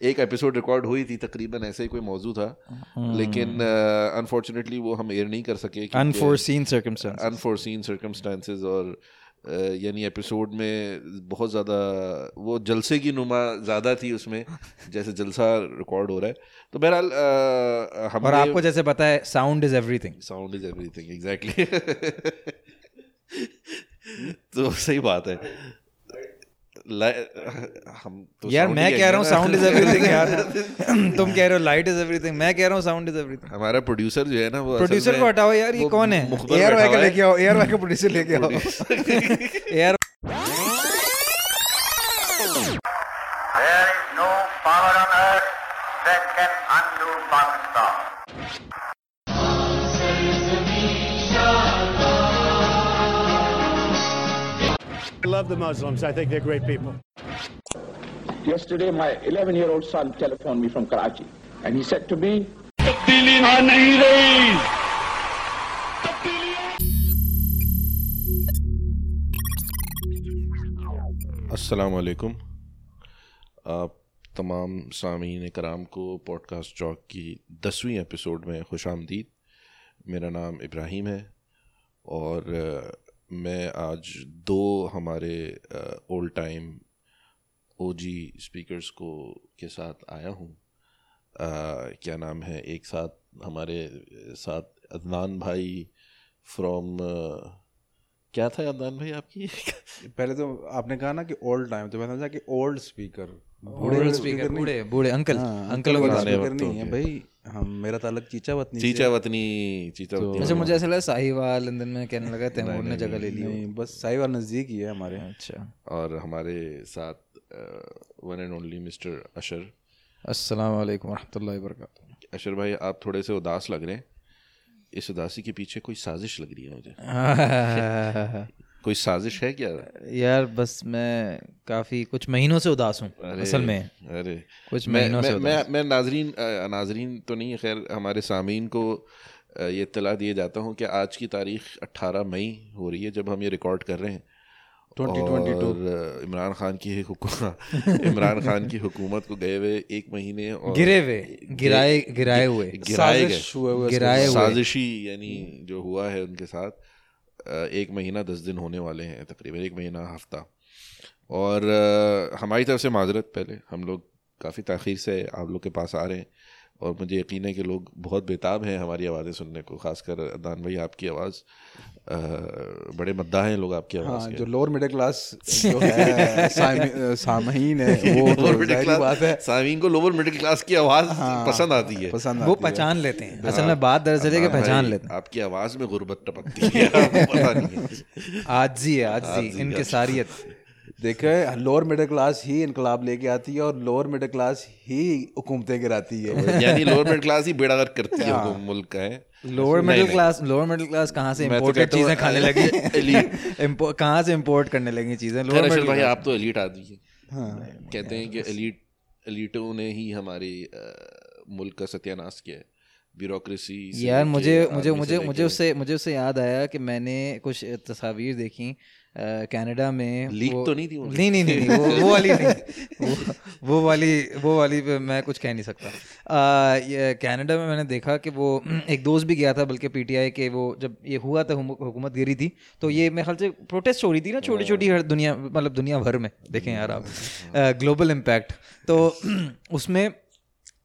एक episode record हुई थी तकरीबन ऐसे ही कोई मौजू था। लेकिन अनफॉर्चुनेटली वो हम एयर नहीं कर सके अनफोर्सीन सर्कमस्टेंसेस अनफोर्सीन सर्कमस्टांसेस और अ, यानी एपिसोड में बहुत ज़्यादा वो जलसे की नुमा ज़्यादा थी उसमें जैसे जलसा रिकॉर्ड हो रहा है। तो बहरहाल अ, हमने और आपको जैसे पता है sound is everything sound is everything exactly तो सही बात है। हम तो यार मैं कह रहा हूँ साउंड इज़ एवरीथिंग यार। तुम कह रहे हो लाइट इज़ एवरीथिंग मैं कह रहा हूँ साउंड इज़ एवरीथिंग हमारा प्रोड्यूसर जो है ना वो प्रोड्यूसर को हटाओ यार ये कौन है? एयर वाई का लेके आओ एयर वाई का प्रोड्यूसर लेके आओ। यार There is no power on earth that can undo Pakistan. I love the Muslims. I think they're great people. Yesterday, my 11 year old son telephoned me from Karachi, and he said to me, अस्सलामुअलैकुम आप तमाम सामीन कराम को podcast Chowk की दसवीं episode में खुश आमदीद मेरा नाम इब्राहिम है और अ, मैं आज दो हमारे ओल्ड टाइम ओजी स्पीकर्स को के साथ आया हूँ। क्या नाम है? एक साथ हमारे साथ अदनान भाई फ्रॉम क्या था अदनान भाई आपकी? पहले तो आपने कहा ना कि ओल्ड टाइम तो मैं समझा कि ओल्ड स्पीकर बूढ़े स्पीकर बूढ़े बूढ़े अंकल अंकल स्पीकर नहीं है। भाई। हम मेरा ताल्लुक चीचा वतनी चीचा वतनी चीचा वतनी अच्छा मुझे ऐसा लगा साहिवाल एंड देन मैं कहने लगा तैमूर ने जगह ले ली नहीं बस साहिवाल नज़दीक ही है हमारे अच्छा। और हमारे साथ one and only mister Ashar. अस्सलाम वालेकुम रहमतुल्लाहि व बरकातहू अशर भाई आप थोड़े से उदास लग रहे हैं। इस उदासी के पीछे कोई साजिश लग रही है मुझे। कोई साजिश है क्या? यार बस मैं काफ़ी कुछ महीनों से उदास हूँ असल में। अरे। कुछ मैं महीनों मैं, से मैं मैं नाजरीन अ, नाजरीन तो नहीं खैर हमारे सामीन को ये इत्तला दिए जाता हूँ कि आज की तारीख 18 मई हो रही है जब हम ये रिकॉर्ड कर रहे हैं। 2022 और इमरान खान की इमरान खान की हुकूमत को गए हुए एक महीने और गिरे हुए गिराए गिराए हुए। गिराए गए। हुए हुए गिराए हुए। साजिशी यानी जो हुआ है उनके साथ। एक महीना दस दिन होने वाले हैं तकरीबन, एक महीना, हफ़्ता। और हमारी तरफ़ से माजरत पहले, हम लोग काफ़ी तखीर से आप लोग के पास आ रहे हैं। और मुझे यकीन है कि लोग बहुत बेताब हैं हमारी आवाज़ें सुनने को खासकर अदान भाई आपकी आवाज़। बड़े मद्दा हैं लोग आपकी आवाज़ हाँ के। जो लोअर मिडिल क्लास जो है सामी- सामहीन है वो तो लोअर मिडिल ज़ाहिर बात है। हाँ, सामीन को लोअर मिडिल क्लास की आवाज़ हाँ, पसंद आती है। पसंद वो आती है। पहचान लेते हैं। असल में बात दरअसल है कि पहचान लेते हैं। आपकी आवाज़ में गुर्बत टपकती है आपको पता नहीं है। आजी है आजी इनके सारियत। देखे लोअर मिडिल क्लास ही इनकलाब लेके आती है और लोअर मिडिल क्लास ही हुकूमतें गिराती है। यानी लोअर मिडिल क्लास ही बेड़ा गर्क करती है वो मुल्क का है? Lower middle class lower middle class कहाँ से मैं तो हूँ, चीज़ें खाने लगी? कहाँ से इम्पोर्ट करने लगी चीज़ें? लोअर भाई आप तो एलीट आदमी है। कहते हैं कि एलीट एलीटों ने ही हमारे मुल्क का सत्यानाश किया है। ब्यूरोक्रेसी यार मुझे मुझे मुझे मुझे उससे मुझे उससे याद आया कि मैंने कुछ तस्वीर देखी कनाडा में लीक वो- तो नहीं थी वो? नहीं नहीं नहीं नहीं, वो वो वाली नहीं। वो, वो वाली वो वाली पे मैं कुछ कह नहीं सकता। कनाडा में मैंने देखा कि वो एक दोस्त भी गया था बल्कि पीटीआई के वो जब ये हुआ था हुकूमत गिरी थी तो ये मेरे ख्याल से प्रोटेस्ट हो रही थी ना छोटी छोटी हर दुनिया मतलब दुनिया भर में देखें यार आप। Global impact. तो उसमें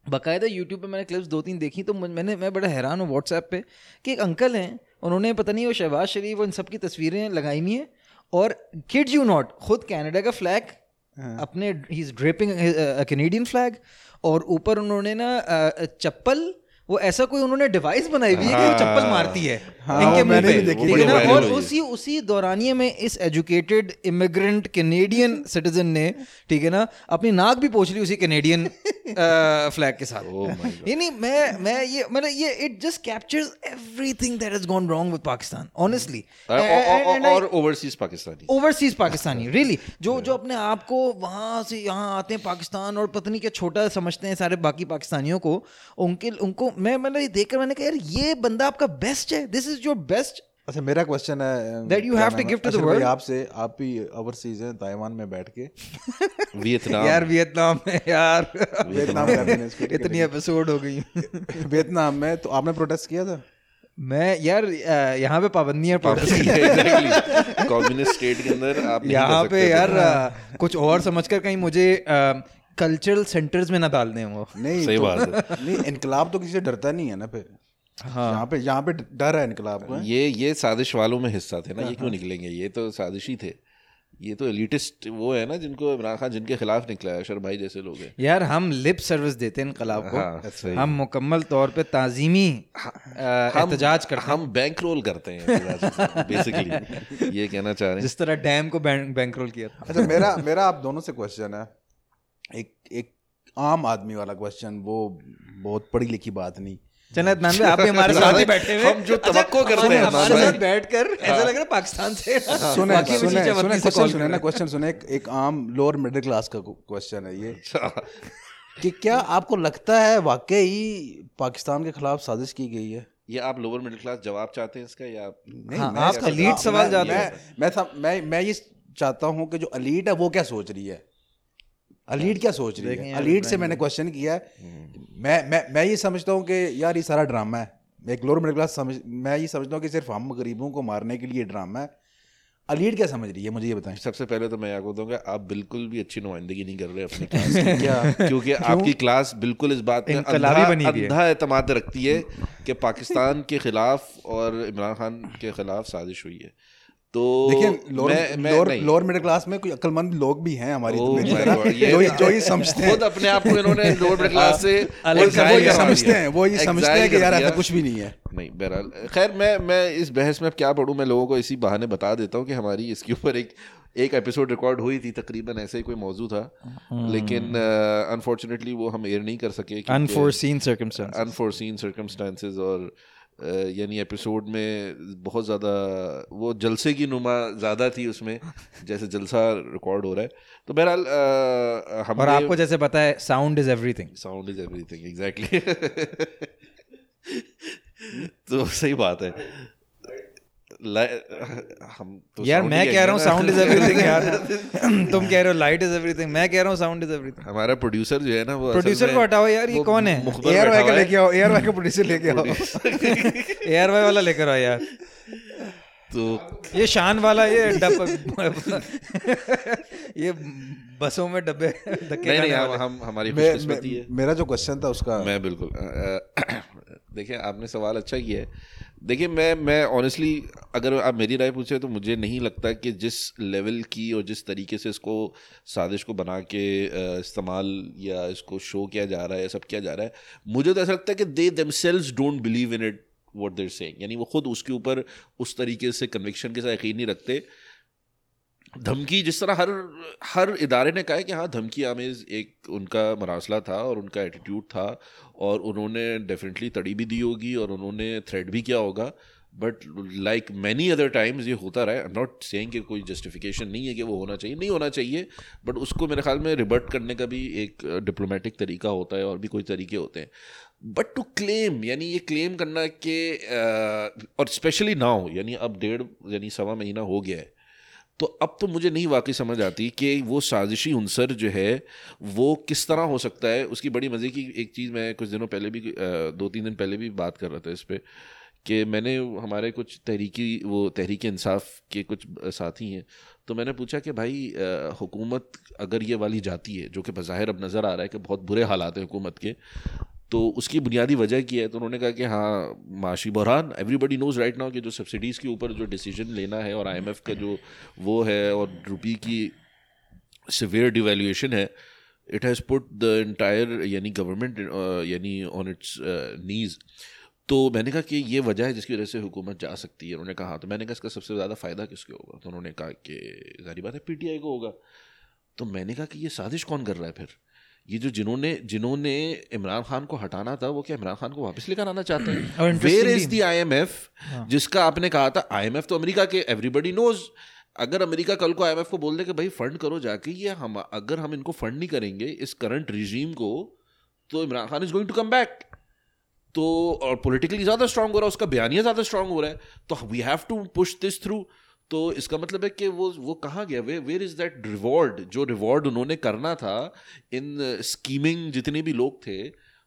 बाकायदा यूट्यूब पे मैंने क्लिप्स दो तीन देखी तो मैंने मैं बड़ा हैरान हूँ व्हाट्सएप पे कि एक अंकल हैं उन्होंने पता नहीं वो शहबाज शरीफ और इन सब की तस्वीरें लगाई हुई हैं और किड यू नॉट खुद कैनेडा का फ्लैग अपने ही इज़ ड्रेपिंग कैनेडियन फ्लैग और ऊपर उन्होंने ना चप्पल वो ऐसा कोई उन्होंने डिवाइस बनाई हुई है कि वो चप्पल मारती है। हाँ, इनके मुँह पे। देखी ना और। उसी उसी दौरानिए में इस एजुकेटेड इमिग्रेंट कैनेडियन सिटीजन ने ठीक है ना अपनी नाक भी पोछ ली उसी कैनेडियन फ्लैग के साथ। Oh. नहीं मैं मैं ये मतलब ये it just captures everything that has gone wrong with Pakistan honestly और- overseas Pakistani overseas Pakistani really जो जो अपने आप को वहाँ से यहाँ आते हैं पाकिस्तान और पत्नी क्या छोटा समझते हैं सारे बाकी पाकिस्तानियों को उनके उनको मैं मैंने देखकर मैंने कहा यार ये बंदा आपका बेस्ट है। दिस इज़ योर बेस्ट अच्छा मेरा क्वेश्चन है That you क्या have to नाम है? give to the अशरफ भाई, world. आपसे आप भी ओवरसीज हैं ताइवान में बैठ के। वियतनाम। यार वियतनाम में यार। वियतनाम मैंने इतनी एपिसोड हो। गई। वियतनाम में तो आपने प्रोटेस्ट किया था? मैं यार यहाँ पे पाबंदियाँ कम्युनिस्ट स्टेट के अंदर आप यहाँ पे यार कुछ और समझकर कहीं मुझे कल्चरल सेंटर्स में ना डाल दें वो नहीं सही तो- बात है। नहीं इनकलाब तो किसी से डरता नहीं है ना फिर। हाँ। यहाँ पे यहाँ पे डर है इनकलाब को ये ये साजिश वालों में हिस्सा थे ना ये क्यों निकलेंगे? ये तो साजिशी थे। ये तो एलिटिस्ट वो है ना जिनको इमरान खान जिनके खिलाफ निकला है अशर भाई जैसे लोग हैं। यार हम लिप सर्विस देते हैं इनकलाब हाँ, को सही। हम मुकम्मल तौर पे ताजीमी एहतजाज करते हैं। हम बैंक रोल करते हैं बेसिकली ये कहना चाह रहे हैं। जिस तरह डैम को बैंक रोल किया था। अच्छा मेरा मेरा आप दोनों से क्वेश्चन है। एक एक आम आदमी वाला क्वेश्चन वो बहुत पढ़ी लिखी बात नहीं। चलो अदनान भाई आप भी हमारे साथ ही बैठे हुए। हम जो तवक्को करते हैं। हमारे साथ बैठकर ऐसा लग रहा है पाकिस्तान से। सुने सुने सुने क्वेश्चन सुने ना क्वेश्चन सुने। एक, एक आम लोअर मिडिल क्लास का क्वेश्चन है ये। अच्छा। कि क्या आपको लगता है वाकई पाकिस्तान के खिलाफ साजिश की गई है? ये आप लोअर मिडिल क्लास जवाब चाहते हैं इसका या नहीं हाँ, मैं आप ऐसा- सवाल मैं हैं। मैं मैं मैं ये चाहता हूँ कि जो अलीट है वो क्या सोच रही है? अलीट क्या सोच रही है? अलीट से मैंने क्वेश्चन किया। है मैं मैं मैं ये समझता हूँ कि यार ये सारा ड्रामा है। मैं एक लोअर मिडिल क्लास समझ मैं ये समझता हूँ कि सिर्फ़ हम गरीबों को मारने के लिए ड्रामा है। अलीड क्या समझ रही है? मुझे ये बताएँ। सबसे पहले तो मैं आपको दूँगा आप बिल्कुल भी अच्छी नुमाइंदगी नहीं कर रहे अपनी क्लास की। क्या? क्योंकि आपकी क्लास बिल्कुल इस बात में अंधा एतमाद रखती है कि पाकिस्तान के खिलाफ और इमरान खान के खिलाफ साजिश हुई है। तो देखिए lower lower lower middle class में कुछ अक्लमंद लोग भी हैं हमारी Oh जो जो ये समझते हैं। खुद अपने आप को इन्होंने लोअर मिडिल क्लास से अलग वो ये समझते हैं वो ये समझते हैं कि यार ऐसा कुछ भी नहीं है। नहीं बहरहाल खैर मैं मैं इस बहस में अब क्या पढ़ूं मैं लोगों को इसी बहाने बता देता हूँ कि हमारी इसके ऊपर एक एक एपिसोड रिकॉर्ड हुई थी तकरीबन ऐसे ही कोई मौजू था। लेकिन अनफॉर्चुनेटली वो हम एयर नहीं कर सके अनफोर्सीन सर्कमस्टेंस अनफोर्सिन सर्कमस्टांसेस और यानी एपिसोड में बहुत ज़्यादा वो जलसे की नुमा ज़्यादा थी उसमें जैसे जलसा रिकॉर्ड हो रहा है। तो बहरहाल हम और आपको जैसे पता है sound is everything sound is everything exactly तो सही बात है। हम तो यार मैं कह रहा हूँ साउंड इज़ एवरीथिंग यार। तुम कह रहे हो लाइट इज़ एवरीथिंग मैं कह रहा हूँ साउंड इज़ एवरीथिंग हमारा प्रोड्यूसर जो है ना वो प्रोड्यूसर को हटाओ यार ये कौन है? एयर वाई का लेके आओ एयर वाई का प्रोड्यूसर लेके आओ। एयर वाई वाला लेकर आओ यार। तो ये शान वाला ये डब ये बसों में डब्बे नहीं नहीं हम हम हमारी खुशकिस्मती है मेरा जो क्वेश्चन था उसका। मैं बिल्कुल देखिए आपने सवाल अच्छा किया है। देखिए, मैं मैं ऑनेस्टली अगर आप मेरी राय पूछे तो मुझे नहीं लगता कि जिस लेवल की और जिस तरीके से इसको साजिश को बना के इस्तेमाल या इसको शो किया जा रहा है या सब किया जा रहा है, मुझे तो ऐसा लगता है कि they themselves don't believe in it what they're saying यानी वो खुद उसके ऊपर उस तरीके से कन्विक्शन के साथ यकीन नहीं रखते धमकी, जिस तरह हर हर इदारे ने कहा है कि हाँ धमकी आमेज एक उनका मरासला था और उनका एटीट्यूड था और उन्होंने डेफिनेटली तड़ी भी दी होगी और उन्होंने थ्रेड भी किया होगा। But like many other times ये होता रहा है। नॉट सेइंग कि कोई जस्टिफिकेशन नहीं है कि वो होना चाहिए। नहीं होना चाहिए बट उसको मेरे ख्याल में रिबर्ट करने का भी एक डिप्लोमेटिक तरीका होता है और भी कोई तरीके होते हैं। बट टू क्लेम यानी ये क्लेम करना कि और स्पेशली नाउ यानी अब डेढ़, यानी सवा महीना हो गया है। तो अब तो मुझे नहीं वाकई समझ आती कि वो साजिशी उनसर जो है वो किस तरह हो सकता है? उसकी बड़ी मज़े की एक चीज़ मैं कुछ दिनों पहले भी दो तीन दिन पहले भी बात कर रहा था इस पर कि मैंने हमारे कुछ तहरीकी वो तहरीक इंसाफ के कुछ साथी हैं तो मैंने पूछा कि भाई अ, हुकूमत अगर ये वाली जाती है जो कि बज़ाहिर अब नज़र आ रहा है कि बहुत बुरे हालात हैं हुकूमत के तो उसकी बुनियादी वजह की है तो उन्होंने कहा कि हाँ माशी बहरान एवरीबडी नोज़ राइट नाउ कि जो सब्सिडीज़ के ऊपर जो डिसीज़न लेना है और आईएमएफ का जो वो है और रुपी की सिवियर डिवेल्यूशन है it has put the entire यानी गवर्नमेंट यानी ऑन इट्स नीज तो मैंने कहा कि ये वजह है जिसकी वजह से हुकूमत जा सकती है, उन्होंने कहा हाँ तो मैंने कहा इसका सबसे ज़्यादा फ़ायदा किसके होगा? तो उन्होंने कहा कि जारी बात है पीटीआई को होगा। तो मैंने कहा कि ये साजिश कौन कर रहा है फिर? ये जो जिन्होंने जिन्होंने इमरान खान को हटाना था वो क्या इमरान खान को वापस लेकर आना चाहते हैं? वेयर इज़ द आईएमएफ जिसका आपने कहा था आईएमएफ तो अमेरिका के एवरीबडी नोज़ अगर अमेरिका कल को आईएमएफ को बोल दे कि भाई फंड करो जाके ये हम अगर हम इनको फंड नहीं करेंगे इस करंट रिजीम को तो Imran Khan is going to come back तो और पॉलिटिकली ज़्यादा स्ट्रांग हो रहा है उसका बयानिया ज़्यादा स्ट्रांग हो रहा है। तो we have to push this through तो इसका मतलब है कि वो वो कहाँ गया? Where where is that reward जो रिवॉर्ड उन्होंने करना था इन स्कीमिंग जितने भी लोग थे,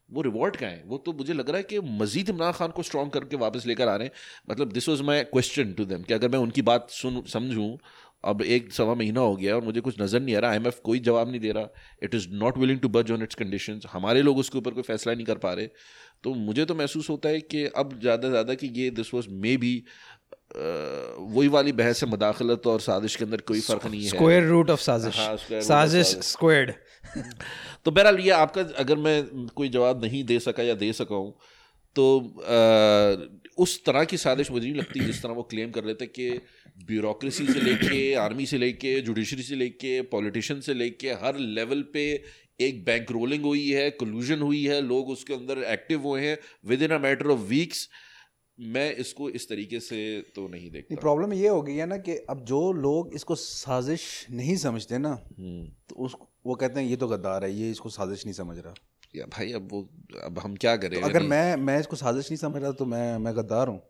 वो रिवॉर्ड का है? वो तो मुझे लग रहा है कि मजीद इमरान खान को स्ट्रॉन्ग करके वापस लेकर आ रहे हैं। मतलब this was my question to them कि अगर मैं उनकी बात सुन, समझूँ, अब एक सवा महीना हो गया और मुझे कुछ नज़र नहीं आ रहा आईएमएफ कोई जवाब नहीं दे रहा। It is not willing to budge on its condition हमारे लोग उसके ऊपर कोई फैसला नहीं कर पा रहे। तो मुझे तो महसूस होता है कि अब ज़्यादा ज़्यादा कि ये दिस वॉज़ मे बी वही वाली बहस है मुदाखलत और साजिश के अंदर कोई फ़र्क नहीं है। स्क्वायर रूट ऑफ़ साजिश हाँ, साजिश। स्क्वायर्ड तो बहरहाल ये आपका अगर मैं कोई जवाब नहीं दे सका या दे सका हूँ तो अ, उस तरह की साजिश मुझे नहीं लगती जिस तरह वो क्लेम कर रहे थे कि ब्यूरोक्रेसी से लेके आर्मी से लेके जुडिशरी से लेके पॉलिटिशियन से लेके हर लेवल पे एक बैंक रोलिंग हुई है कलूजन हुई है लोग उसके अंदर एक्टिव हुए हैं within a matter of weeks मैं इसको इस तरीके से तो नहीं देखता। प्रॉब्लम ये हो गई है ना कि अब जो लोग इसको साजिश नहीं समझते ना हम्म। तो उस वो कहते हैं ये तो गद्दार है ये इसको साजिश नहीं समझ रहा। या भाई अब वो अब हम क्या करें? तो अगर मैं मैं इसको साजिश नहीं समझ रहा तो मैं मैं गद्दार हूँ।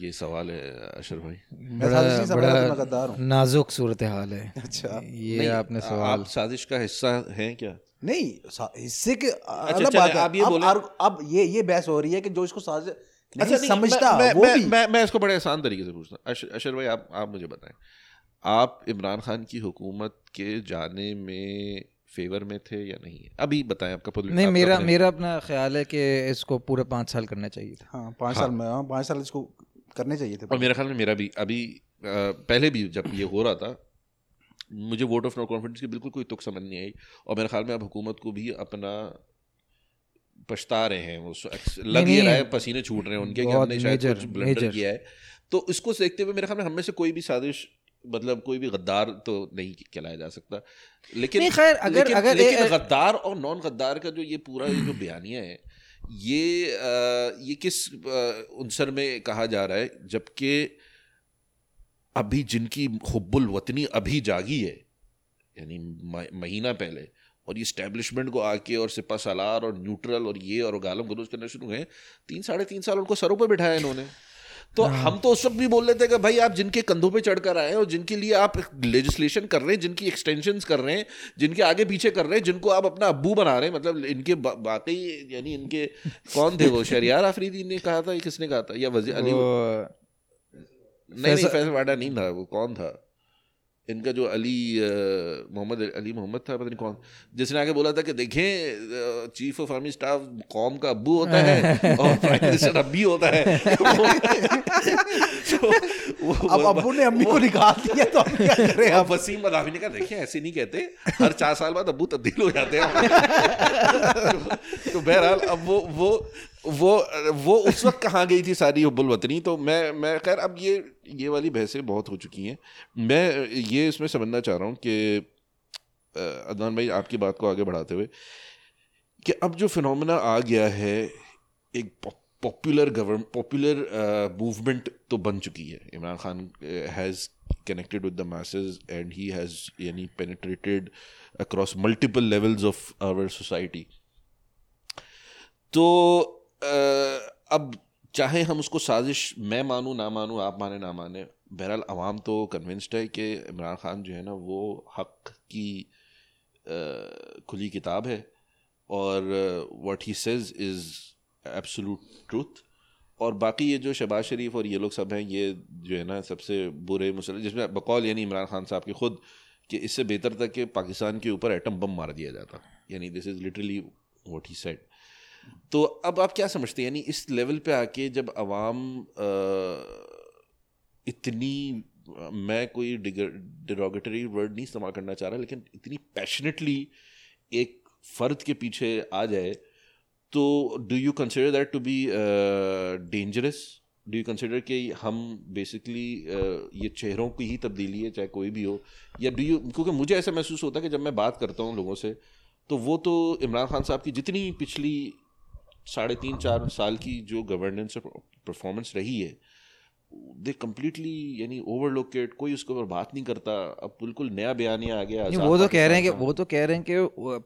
ये सवाल है अशर भाई। मैं साजिश नहीं समझ रहा तो मैं गद्दार हूँ। नाजुक सूरत हाल है। अच्छा। ये आपने सवाल आप साजिश का हिस्सा हैं क्या? नहीं हिस्से के अलग चले, बात है। आप ये अब, बोले- अब, अब ये ये बहस हो रही है कि जो इसको साजिश नहीं नहीं, समझता मैं, वो मैं, भी। मैं, मैं इसको बड़े आसान तरीके से पूछता हूँ। अशर भाई आप आप मुझे बताएँ। आप इमरान खान की हुकूमत के जाने में फेवर में थे या नहीं? अभी बताएँ आपका पोलिट- नहीं मेरा मेरा अपना ख्याल है कि इसको पूरे पाँच साल करना चाहिए था। हाँ पाँच साल में हाँ पाँच साल इसको करने चाहिए थे। और मेरे ख्याल में मेरा भी अभी पहले भी जब ये हो रहा था मुझे वोट ऑफ़ नो कॉन्फिडेंस की बिल्कुल कोई तुक समझ नहीं आई। और मेरे ख्याल में अब हुकूमत को भी अपना पछता रहे हैं वो लग नहीं। रहा है पसीने छूट रहे हैं उनके कि हमने शायद कुछ ब्लंडर किया है। तो इसको देखते हुए मेरे ख्याल में हम में से कोई भी साजिश मतलब कोई भी गद्दार तो नहीं कहलाया जा सकता। लेकिन खैर, अगर- लेकिन, अगर- लेकिन गद्दार और नॉन गद्दार का जो ये पूरा ये जो बयानिया है ये अ, ये किस उनसर में कहा जा रहा है जबकि अभी जिनकी हुब्बुल वतनी अभी जागी है यानी महीना पहले और ये इस्टेब्लिशमेंट को आके और सिपा सालार और न्यूट्रल और ये और गालम गलोच करना शुरू हुए तीन साढ़े तीन साल उनको सरों पर बिठाया इन्होंने। तो हम तो उस वक्त भी बोल रहे थे कि भाई आप जिनके कंधों पे चढ़कर आए हैं और जिनके लिए आप लेजिस्लेशन कर रहे हैं जिनकी एक्सटेंशन कर रहे हैं जिनके आगे पीछे कर रहे हैं जिनको आप अपना अब्बू बना रहे हैं मतलब इनके वाकई यानी इनके कौन थे वो? शरियार आफरीदी ने कहा था किसने कहा था? या वजी अली? नहीं नहीं फैसल वाडा नहीं था वो कौन था? इनका जो अली मोहम्मद अली मोहम्मद था पता नहीं कौन। जिसने आगे बोला था कि देखें चीफ ऑफ़ आर्मी स्टाफ कौम का अब्बू होता है और प्राइम मिनिस्टर अब्बी होता है। तो वो- अब वो- अब्बू ने अम्मी को निकाल दिया तो अब क्या करें अब वसीम मदावी ने कहा देखिए ऐसे नहीं कहते। हर चार साल बाद अब्बू तब्दील हो जाते हैं तो बहरहाल अब वो वो वो वो उस वक्त कहाँ गई थी सारी हुब्बुल वतनी तो मैं मैं, खैर, अब ये ये वाली बहसें बहुत हो चुकी हैं। मैं ये इसमें समझना चाह रहा हूँ कि अदनान भाई, आपकी बात को आगे बढ़ाते हुए, कि अब जो फिनोमेना आ गया है, एक पॉपुलर गवर्नमेंट पॉपुलर मूवमेंट तो बन चुकी है। Imran Khan has connected with the masses and he has yani penetrated across multiple levels of our society तो अब चाहे हम उसको साजिश मैं मानूँ ना मानूँ आप माने ना माने बहरहाल अवाम तो कन्विंस्ड है कि इमरान खान जो है ना वो हक की अ, खुली किताब है और what he says is absolute truth और बाकी ये जो शहबाज शरीफ और ये लोग सब हैं ये जो है ना सबसे बुरे मुसल जिसमें बकौल यानी इमरान खान साहब के खुद कि इससे बेहतर था कि पाकिस्तान के ऊपर एटम बम मार दिया जाता। यानी this is literally what he said तो अब आप क्या समझते हैं? यानी इस लेवल पे आके जब आवाम इतनी, मैं कोई डिरोगेटरी वर्ड नहीं इस्तेमाल करना चाह रहा, लेकिन इतनी पैशनेटली एक फ़र्द के पीछे आ जाए तो do you consider that to be dangerous do you consider कि हम बेसिकली ये चेहरों की ही तब्दीली है, चाहे कोई भी हो? या डू यू क्योंकि मुझे ऐसा महसूस होता है कि जब मैं बात करता हूँ लोगों से तो वो तो इमरान खान साहब की जितनी पिछली साढ़े तीन चार साल की जो गवर्नेंस और परफॉर्मेंस रही है दे कम्प्लीटली यानी ओवरलुक इट कोई उसके ऊपर बात नहीं करता। अब बिल्कुल नया बयानिया आ गया वो तो कह रहे हैं कि वो तो कह रहे हैं कि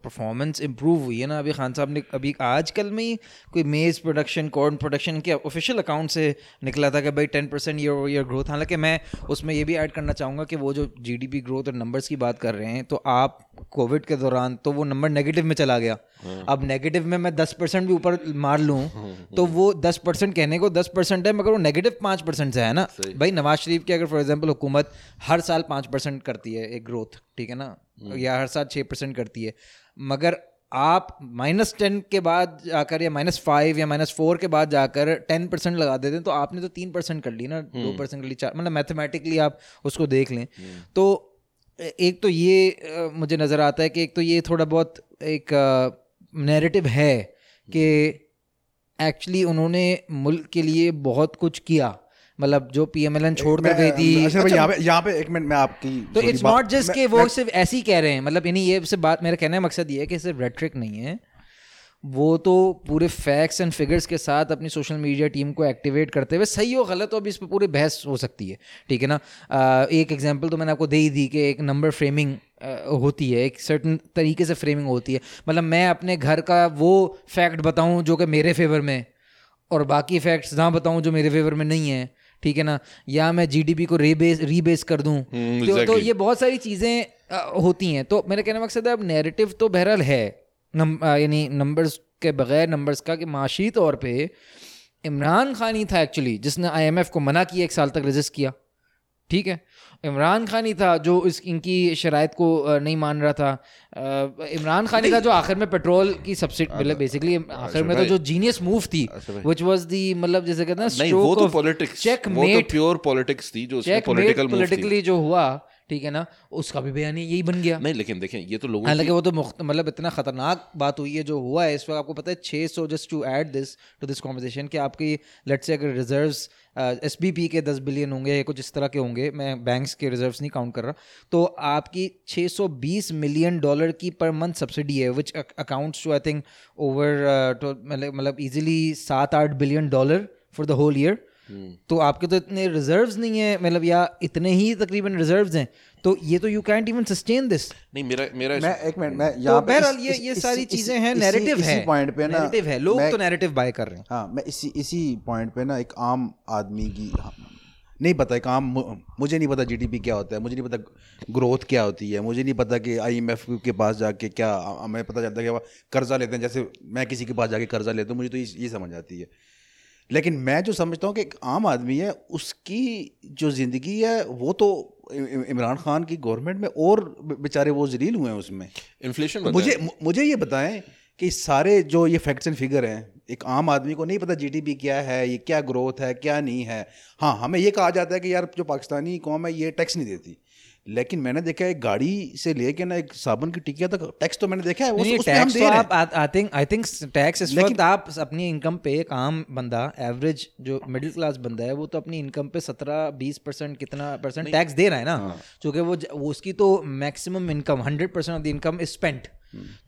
परफॉर्मेंस इम्प्रूव हुई है ना। अभी खान साहब ने अभी आजकल में ही कोई मेज प्रोडक्शन कॉर्न प्रोडक्शन के ऑफिशियल अकाउंट से निकला था कि भाई ten percent year year growth हालाँकि मैं उसमें ये भी ऐड करना चाहूँगा कि वो जो जीडीपी ग्रोथ और नंबर्स की बात कर रहे हैं तो आप कोविड के दौरान तो वो नंबर नेगेटिव में चला गया। अब नेगेटिव में मैं दस परसेंट भी ऊपर मार लूँ तो वो दस परसेंट कहने को दस परसेंट है मगर वो नेगेटिव पाँच परसेंट से है ना। भाई नवाज़ शरीफ की अगर फॉर एग्ज़ाम्पल हुकूमत हर साल पाँच परसेंट करती है एक ग्रोथ ठीक है ना? या हर साल छः परसेंट करती है मगर आप माइनस टेन के बाद जाकर या माइनस फाइव या माइनस फोर के बाद जाकर टेन परसेंट लगा देते हैं तो आपने तो तीन परसेंट कर ली ना दो परसेंट कर ली चार मतलब मैथमेटिकली आप उसको देख लें। तो एक तो ये मुझे नज़र आता है कि एक तो ये थोड़ा बहुत एक नैरेटिव है कि एक्चुअली उन्होंने मुल्क के लिए बहुत कुछ किया। मतलब जो पी एम एल एन छोड़ कर गई थी। अच्छा यहाँ पे यहाँ पे एक मिनट में आपकी तो इट्स नॉट जस्ट कि वो सिर्फ़ ऐसे ही कह रहे हैं। मतलब यानी ये सिर्फ़ बात मेरा कहने का मकसद ये है कि सिर्फ़ रेट्रिक नहीं है। वो तो पूरे फैक्ट्स एंड फिगर्स के साथ अपनी सोशल मीडिया टीम को एक्टिवेट करते हुए सही हो गलत हो अभी इस पर पूरी बहस हो सकती है। ठीक है ना? एक एग्जांपल तो मैंने आपको दे ही दी कि एक नंबर फ्रेमिंग होती है एक सर्टन तरीके से फ्रेमिंग होती है। मतलब मैं अपने घर का वो फैक्ट बताऊँ जो कि मेरे फेवर में और बाकी फैक्ट्स ना बताऊँ जो मेरे फेवर में नहीं है ठीक है ना? या मैं जीडीपी को रीबेस रीबेस कर दूँ। हम्म, तो, तो ये बहुत सारी चीज़ें होती हैं। तो मेरा कहने का मकसद है अब नैरेटिव तो बहरहाल है नम यानी नंबर्स के बगैर नंबर्स का कि माशी तौर पे इमरान खान ही था एक्चुअली जिसने आईएमएफ को मना किया एक साल तक रजिस्ट किया। ठीक है? इमरान खान ही था जो इस इनकी शराइत को नहीं मान रहा था। इमरान खान ही था जो आखिर में पेट्रोल की सब्सिडी मतलब बेसिकली आखिर में तो जो जीनियस मूव थी। व्हिच वाज दी मतलब जैसे कहते हैं नहीं वो तो पॉलिटिक्स चेक वो तो प्योर पॉलिटिक्स थी जो पॉलिटिकल पॉलिटिकली जो हुआ ठीक है ना? उसका भी बयान यही बन गया। नहीं लेकिन देखें ये तो लोगों हालाँकि वो तो मुख्त- मतलब इतना खतरनाक बात हुई है जो हुआ है इस वक्त आपको पता है 600 just to add this to this conversation कि आपकी लेट्स से अगर रिजर्व्स एस बी पी के 10 बिलियन होंगे या कुछ इस तरह के होंगे मैं बैंक्स के रिजर्व्स नहीं काउंट कर रहा। तो आपकी 620 मिलियन डॉलर की पर मंथ सब्सिडी है which accounts to I think over मतलब मतलब इजीली सात आठ billion dollar for the whole year तो आपके तो इतने रिजर्व्स नहीं है मतलब या इतने ही तकरीबन रिजर्व्स हैं तो ये तो you can't even sustain this नहीं मेरा मेरा मैं एक मिनट मैं तो यहाँ पे बहरहाल ये इस- ये सारी चीज़ें हैं नैरेटिव है। इसी पॉइंट पे ना नैरेटिव है लोग तो नैरेटिव बाय कर रहे हैं। हाँ मैं इसी इसी पॉइंट पे ना एक आम आदमी की हाँ, नहीं पता एक आम मु- मुझे नहीं पता जीडीपी क्या होता है मुझे नहीं पता ग्रोथ क्या होती है मुझे नहीं पता कि आईएमएफ के पास जाके क्या हमें पता चलता है कि कर्जा लेते हैं जैसे मैं किसी के पास जाके कर्जा लेता हूँ मुझे तो ये ये समझ आती है। लेकिन मैं जो समझता हूँ कि एक आम आदमी है उसकी जो ज़िंदगी है वो तो इमरान खान की गवर्नमेंट में और बेचारे वो जलील हुए हैं उसमें। इन्फ्लेशन तो मुझे मुझे ये बताएँ कि सारे जो ये फैक्ट्स एंड फिगर हैं एक आम आदमी को नहीं पता जीडीपी क्या है ये क्या ग्रोथ है क्या नहीं है। हाँ हमें ये कहा जाता है कि यार जो पाकिस्तानी कौम है ये टैक्स नहीं देती। लेकिन मैंने देखा है गाड़ी से लेके ना एक साबुन की टिकिया तक टैक्स तो मैंने देखा है हम टैक्स तो आप I think I think tax इस वक्त आप अपनी इनकम पे एक आम बंदा एवरेज जो मिडिल क्लास बंदा है वो तो अपनी इनकम पे सत्रह बीस परसेंट कितना परसेंट टैक्स दे रहा है हाँ। ना क्योंकि वो वो उसकी तो maximum income hundred percent of the income is spent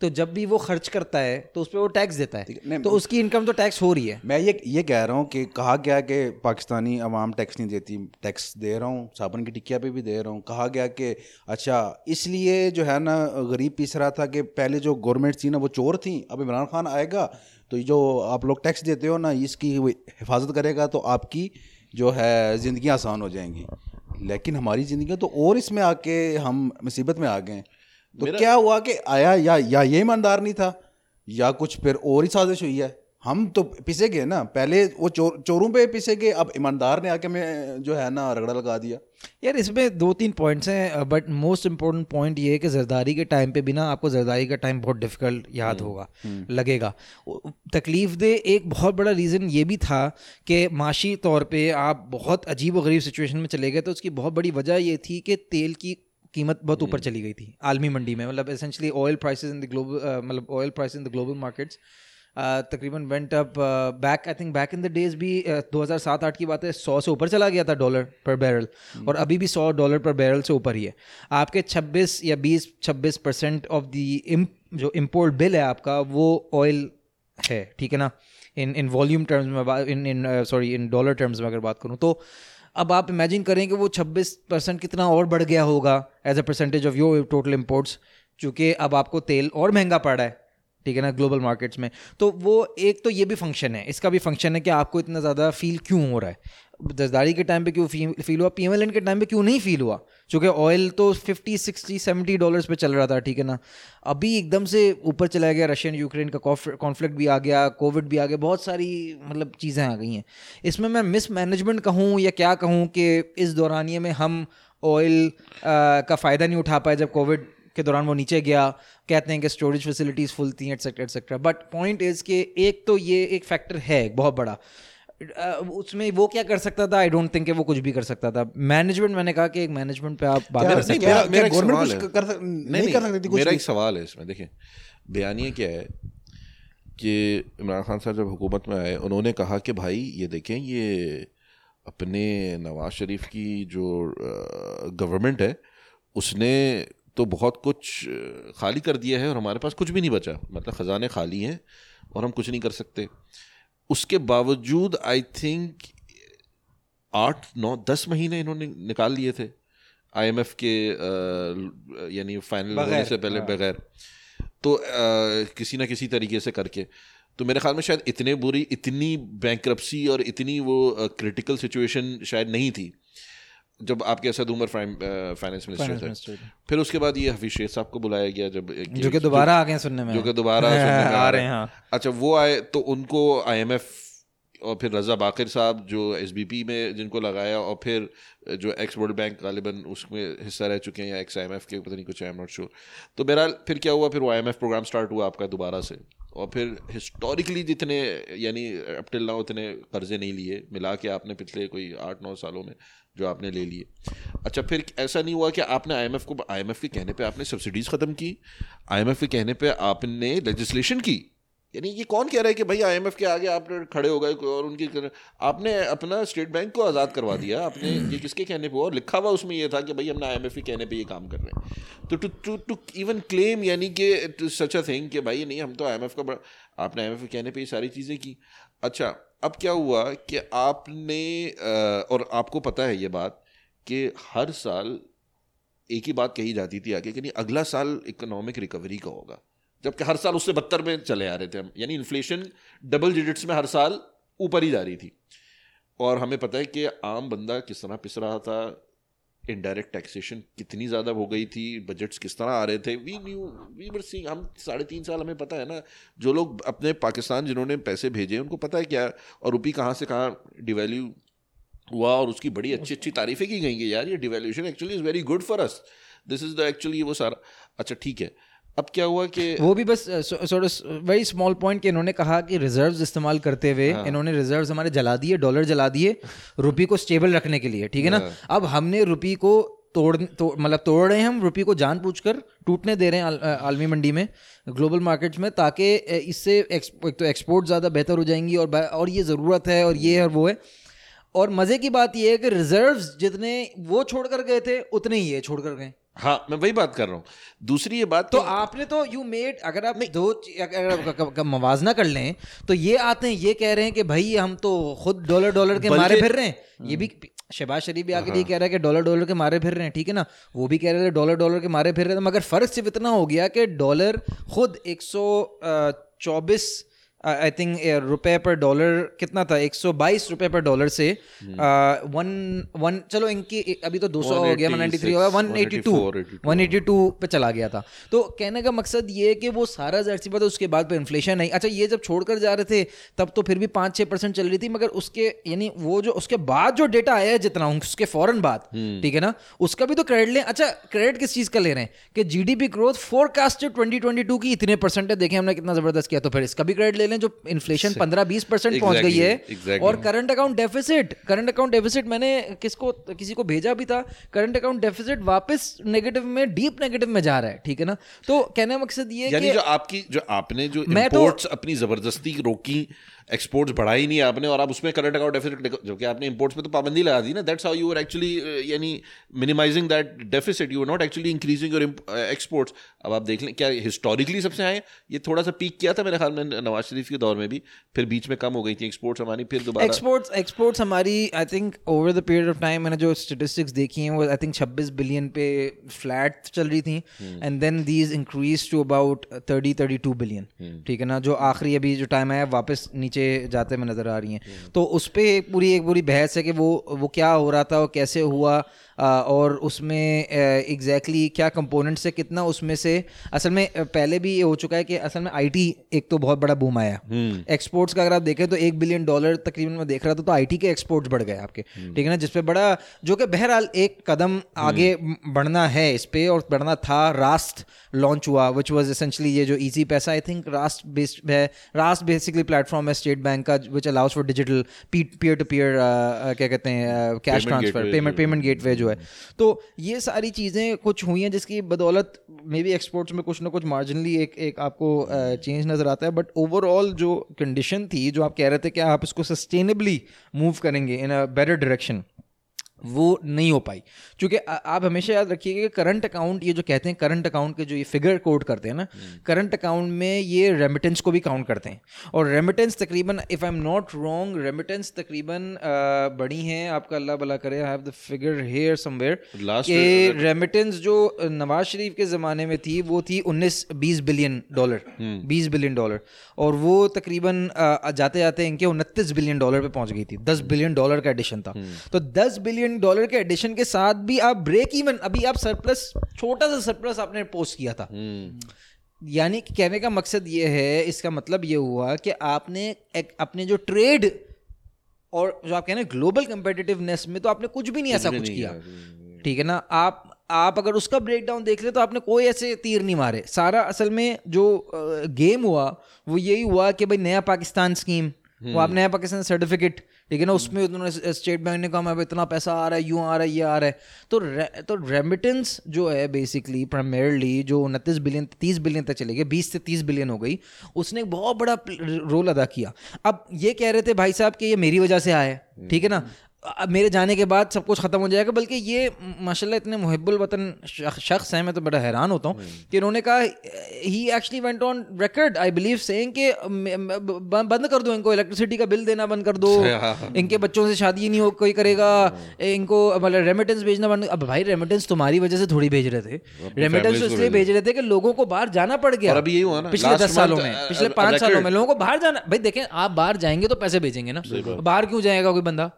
तो जब भी वो खर्च करता है तो उस पर वो टैक्स देता है। तो उसकी इनकम तो टैक्स हो रही है। मैं ये ये कह रहा हूँ कि कहा गया कि पाकिस्तानी अवाम टैक्स नहीं देती टैक्स दे रहा हूँ साबुन की टिकिया पे भी दे रहा हूँ। कहा गया कि अच्छा इसलिए जो है ना गरीब पीस रहा था कि पहले जो गवर्नमेंट थी ना वो चोर थी अब इमरान खान आएगा तो जो आप लोग टैक्स देते हो ना इसकी हिफाजत करेगा तो आपकी जो है ज़िंदगी आसान हो जाएँगी। लेकिन हमारी ज़िंदगी तो और इसमें आके हम मुसीबत में आ गए। तो क्या हुआ कि आया या या ये ईमानदार नहीं था या कुछ फिर और ही साजिश हुई है। हम तो पिसे गए ना पहले वो चोर चोरों पे पिसे गए अब ईमानदार ने आके मैं जो है ना रगड़ा लगा दिया। यार इसमें दो तीन पॉइंट्स हैं बट मोस्ट इम्पोर्टेंट पॉइंट ये है कि जरदारी के टाइम पे भी ना आपको जरदारी का टाइम बहुत डिफ़िकल्ट याद होगा लगेगा। तकलीफ़ दे एक बहुत बड़ा रीज़न ये भी था कि माशी तौर पे आप बहुत अजीब व गरीब सिचुएशन में चले गए तो उसकी बहुत बड़ी वजह ये थी कि तेल की कीमत बहुत ऊपर चली गई थी आलमी मंडी में। मतलब essentially oil prices in the global मतलब oil price in the global markets तकरीबन went up back I think back in the days भी दो हज़ार सात आठ की बात है सौ से ऊपर चला गया था डॉलर पर बैरल और अभी भी सौ डॉलर पर बैरल से ऊपर ही है। आपके छब्बीस या बीस छब्बीस परसेंट ऑफ़ दी जो इम्पोर्ट बिल है आपका वो ऑयल है ठीक है ना? इन इन वॉल्यूम टर्म्स में in in sorry in dollar terms में अगर बात करूँ तो अब आप इमेजिन करें कि वो 26 परसेंट कितना और बढ़ गया होगा as a percentage of your total imports चूँकि अब आपको तेल और महँगा पड़ रहा है, ठीक है ना ग्लोबल मार्केट्स में। तो वो एक तो ये भी फ़ंक्शन है, इसका भी फ़ंक्शन है कि आपको इतना ज़्यादा फील क्यों हो रहा है? दसदारी के टाइम पे क्यों फील हुआ? पीएमएलएन के टाइम पे क्यों नहीं फील हुआ? चूँकि ऑयल तो 50 60 70 डॉलर्स पे चल रहा था, ठीक है ना? अभी एकदम से ऊपर चला गया रशियन यूक्रेन का कॉन्फ्लिक्ट भी आ गया कोविड भी आ गया, बहुत सारी मतलब चीज़ें आ गई हैं। इसमें मैं मिस मैनेजमेंट कहूँ या क्या कहूँ कि इस दौरानिए में हम ऑयल का फ़ायदा नहीं उठा पाए जब कोविड के दौरान वो नीचे गया। कहते हैं कि स्टोरेज फैसिलिटीज़ फुल थी etcetera etcetera but point is कि एक तो ये एक फैक्टर है, बहुत बड़ा। उसमें वो क्या कर सकता था? आई डोंट थिंक वो कुछ भी कर सकता था। मैनेजमेंट मैंने कहा कि एक मैनेजमेंट पे आप बात कर सकते मेरा मेरा गवर्नमेंट कुछ है। कर नहीं नहीं कर सकती थी कुछ मेरा भी। एक सवाल है इसमें। देखिए बयानिए क्या है? कि इमरान खान साहब जब हुकूमत में आए उन्होंने कहा कि भाई ये देखें ये अपने नवाज़ शरीफ की जो गवर्नमेंट है उसने तो बहुत कुछ खाली कर दिया है और हमारे पास कुछ भी नहीं बचा। मतलब ख़जाने खाली हैं और हम कुछ नहीं कर सकते। उसके बावजूद आई थिंक आठ नौ दस महीने इन्होंने निकाल लिए थे आईएमएफ के यानी फाइनल होने से पहले बगैर। तो आ, किसी ना किसी तरीके से करके। तो मेरे ख्याल में शायद इतने बुरी इतनी बैंक्रप्सी और इतनी वो क्रिटिकल सिचुएशन शायद नहीं थी। जब आपके असद उमर फाइनेंस मिनिस्टर थे। फिर उसके बाद ये हफीज शेख साहब को बुलाया गया जब जो कि दोबारा आ गए सुनने में। जो कि दोबारा आ रहे हैं। हैं अच्छा वो आए तो उनको आईएमएफ और फिर रजा बाकिर साहब जो एसबीपी में जिनको लगाया और फिर जो एक्स वर्ल्ड बैंक गालिबन उसमें हिस्सा रह चुके हैं या एक्स आईएमएफ के पता नहीं कुछ आई एम नॉट श्योर तो बहरहाल फिर क्या हुआ? फिर वो आईएमएफ प्रोग्राम स्टार्ट हुआ आपका दोबारा से। और फिर हिस्टोरिकली जितने, यानी अप टिल नाउ उतने कर्जे नहीं लिए, मिला के आपने पिछले कोई आठ, नौ सालों में जो आपने ले लिए। अच्छा फिर ऐसा नहीं हुआ कि आपने आईएमएफ को आईएमएफ के कहने पे आपने सब्सिडीज ख़त्म की आईएमएफ के कहने पे आपने लेजिस्लेशन की? यानी ये कौन कह रहा है कि भाई आईएमएफ के आगे आप खड़े हो गए, और उनकी आपने अपना स्टेट बैंक को आज़ाद करवा दिया, आपने ये किसके कहने पे और लिखा हुआ उसमें ये था कि भाई हमने आईएमएफ के कहने पे ये काम कर रहे हैं। तो to to to even claim यानी कि सच अ थिंग कि भाई नहीं, हम तो आईएमएफ का आपने आईएमएफ के कहने पे ये सारी चीज़ें की। अच्छा अब क्या हुआ कि आपने और आपको पता है ये बात कि हर साल एक ही बात कही जाती थी आगे कि नहीं, अगला साल इकोनॉमिक रिकवरी का होगा। जबकि हर साल उससे बदतर में चले आ रहे थे हम। यानी इन्फ्लेशन डबल डिजिट्स में हर साल ऊपर ही जा रही थी। और हमें पता है कि आम बंदा किस तरह पिस रहा था इनडायरेक्ट टैक्सेशन कितनी ज़्यादा हो गई थी बजट्स किस तरह आ रहे थे। We knew we were seeing हम साढ़े तीन साल हमें पता है ना, जो लोग अपने पाकिस्तान जिन्होंने पैसे भेजे, उनको पता है क्या? और रुपी कहाँ से कहाँ डिवैल्यू हुआ और उसकी बड़ी अच्छी अच्छी तारीफें की गई कि यार, ये devaluation actually is very good for us this is the actually वो सारा। अच्छा ठीक है। अब क्या हुआ कि वो भी बस वेरी स्मॉल पॉइंट कि इन्होंने कहा कि रिजर्व्स इस्तेमाल करते हुए हाँ। इन्होंने रिजर्व्स हमारे जला दिए डॉलर जला दिए रुपी को स्टेबल रखने के लिए ठीक है ना हाँ। अब हमने रुपी को तोड़ तो, मतलब तोड़ रहे हैं हम रुपी को जान पूछकर टूटने दे रहे हैं आल- आलमी मंडी में ग्लोबल मार्केट्स में ताकि इससे एक तो एक्सपोर्ट ज़्यादा बेहतर हो जाएँगी और और ये ज़रूरत है और ये है और वो है और मज़े की बात ये है कि रिजर्व्स जितने वो छोड़ कर गए थे उतने ही ये छोड़ कर गए हाँ मैं वही बात कर रहा हूँ। दूसरी ये बात तो आपने तो यू मेड अगर आप दो अगर मवाजना कर लें तो ये आते हैं ये कह रहे हैं कि भाई हम तो खुद डॉलर डॉलर के मारे फिर रहे हैं। ये भी शहबाज शरीफ भी आके ये कह रहा है कि डॉलर डॉलर के मारे फिर रहे हैं ठीक है ना? वो भी कह रहे थे डॉलर डॉलर के मारे फिर रहे थे मगर फ़र्क सिर्फ़ इतना हो गया कि डॉलर खुद एक सौ चौबीस आई थिंक रुपए पर डॉलर कितना था? 122 रुपए पर डॉलर से वन वन चलो इनकी अभी तो 200 हो गया 193 हो गया 182 182 पे चला गया था। तो कहने का मकसद ये है कि वो सारा ज़ाहिर सी बात है उसके बाद पे इन्फ्लेशन नहीं। अच्छा ये जब छोड़कर जा रहे थे तब तो फिर भी पाँच छः परसेंट चल रही थी मगर उसके यानी वो जो उसके बाद जो डेटा आया है जितना उसके फ़ौरन बाद ठीक है ना? उसका भी तो क्रेडिट लें अच्छा क्रेडिट किस चीज़ का ले रहे हैं? कि जीडीपी ग्रोथ फोरकास्टेड 2022 की इतने परसेंट है देखें हमने कितना ज़बरदस्त किया तो फिर इसका भी क्रेडिट ले लें जो इन्फ्लेशन पंद्रह बीस परसेंट पहुँच गई है। Exactly. और current account deficit current account deficit मैंने किसको किसी को भेजा भी था। करंट अकाउंट डेफिसिट वापस नेगेटिव में डीप नेगेटिव में जा रहा है ठीक है ना? तो कहने का मकसद ये यानी कि जो आपकी जो आपने जो मैं तो- अपनी ज़बरदस्ती रोकी एक्सपोर्ट्स बढ़ाई नहीं आपने और आप उसमें करंट अकाउंट डेफिसिट जो कि आपने इंपोर्ट्स पे तो पाबंदी लगा दी ना that's how you are actually यानी minimising that deficit you are not actually increasing your exports अब आप देख लें क्या हिस्टोरिकली सबसे आए? ये थोड़ा सा पीक किया था मेरे ख्याल में नवाज़ शरीफ शरीफ के दौर में भी फिर बीच में कम हो गई थी एक्सपोर्ट्स हमारी फिर दोबारा एक्सपोर्ट्स एक्सपोर्ट्स हमारी I think over the period of time मैंने जो स्टेटिस्टिक्स देखी हैं वो आई थिंक 26 बिलियन पे फ्लैट चल रही थी and then these increase to about 30 32 billion ठीक है ना? जो आखिरी अभी जो टाइम आया वापस नीचे जाते हुए नज़र आ रही हैं। तो उस पर एक पूरी एक पूरी बहस है कि वो वो क्या हो रहा था और कैसे हुआ और उसमें एग्जैक्टली exactly क्या कंपोनेंट्स है कितना उसमें से असल में पहले भी ये हो चुका है कि असल में आईटी एक तो बहुत बड़ा बूम आया। एक्सपोर्ट्स का अगर आप देखें तो एक बिलियन डॉलर तकरीबन मैं देख रहा था तो आईटी के एक्सपोर्ट्स बढ़ गए आपके। ठीक है ना? जिसपे बड़ा जो कि बहरहाल एक कदम आगे बढ़ना है इस पे और बढ़ना था रास्ट लॉन्च हुआ विच वाज एसेंशली ये जो Easypaisa I think Raast based है रास्ट बेसिकली प्लेटफॉर्म है स्टेट बैंक का which allows for digital peer to peer क्या कहते हैं cash transfer payment payment gateway जो है। तो ये सारी चीज़ें कुछ हुई हैं जिसकी बदौलत मे बी एक्सपोर्ट्स में कुछ ना कुछ मार्जिनली एक एक आपको चेंज नज़र आता है बट ओवरऑल जो कंडीशन थी, जो आप कह रहे थे कि आप इसको सस्टेनेबली मूव करेंगे इन अ बेटर डायरेक्शन वो नहीं हो पाई। क्योंकि आप हमेशा याद रखिएगा कि करंट अकाउंट ये जो कहते हैं करंट अकाउंट के जो ये फिगर कोड करते हैं ना करंट अकाउंट में ये रेमिटेंस को भी काउंट करते हैं। और रेमिटेंस तकरीबन if I am not wrong remittance तकरीबन बड़ी हैं। आपका अल्लाह भला करे I have the figure here somewhere year- remittance जो नवाज़ शरीफ के ज़माने में थी वो थी 19 20 बिलियन डॉलर 20 बिलियन डॉलर और वो तकरीबन जाते जाते इनके उनतीस बिलियन डॉलर पर पहुँच गई थी। 10 बिलियन डॉलर का एडिशन था। तो 10 बिलियन डॉलर के एडिशन के साथ भी आप ब्रेक इवन अभी आप सरप्लस छोटा सा सरप्लस आपने पोस्ट किया था। यानी कि कहने का मकसद ये है इसका मतलब ये हुआ कि आपने एक अपने जो ट्रेड और जो आप कह रहे हैं ग्लोबल कंपेटिटिवनेस में तो आपने कुछ भी नहीं ऐसा कुछ किया। ठीक है ना? आप आप अगर उसका ब्रेक डाउन देख ले तो आपने कोई ऐसे तीर नहीं मारे। सारा असल में जो गेम हुआ वो यही हुआ कि भाई नया पाकिस्तान स्कीम वो आप नया पाकिस्तान सर्टिफिकेट ठीक है ना उसमें उन्होंने स्टेट बैंक ने कहा मैं इतना पैसा आ रहा है यूँ आ रहा है ये आ रहा है। तो रे- तो रेमिटेंस जो है बेसिकली प्राइमेरली जो उनतीस बिलियन तीस बिलियन तक चले गए बीस से तीस बिलियन हो गई उसने बहुत बड़ा रोल अदा किया। अब ये कह रहे थे भाई साहब कि ये मेरी वजह से आया है ठीक है ना? अब मेरे जाने के बाद सब कुछ खत्म हो जाएगा बल्कि ये माशाल्लाह इतने मुहिबुल वतन शख्स हैं मैं तो बड़ा हैरान होता हूँ कि इन्होंने कहा he actually went on record I believe saying कि बंद कर दो इनको इलेक्ट्रिसिटी का बिल देना बंद कर दो इनके बच्चों से शादी नहीं हो कोई करेगा इनको मतलब रेमिटेंस भेजना बंद. अब भाई रेमिटेंस तुम्हारी वजह से थोड़ी भेज रहे थे। रेमिटेंस तो इसलिए भेज रहे थे कि लोगों को बाहर जाना पड़ गया। अभी यही हुआ ना, पिछले दस सालों में पिछले पाँच सालों में लोगों को बाहर जाना भाई देखें आप बाहर जाएँगे तो पैसे भेजेंगे ना बाहर क्यों जाएगा कोई बंदा?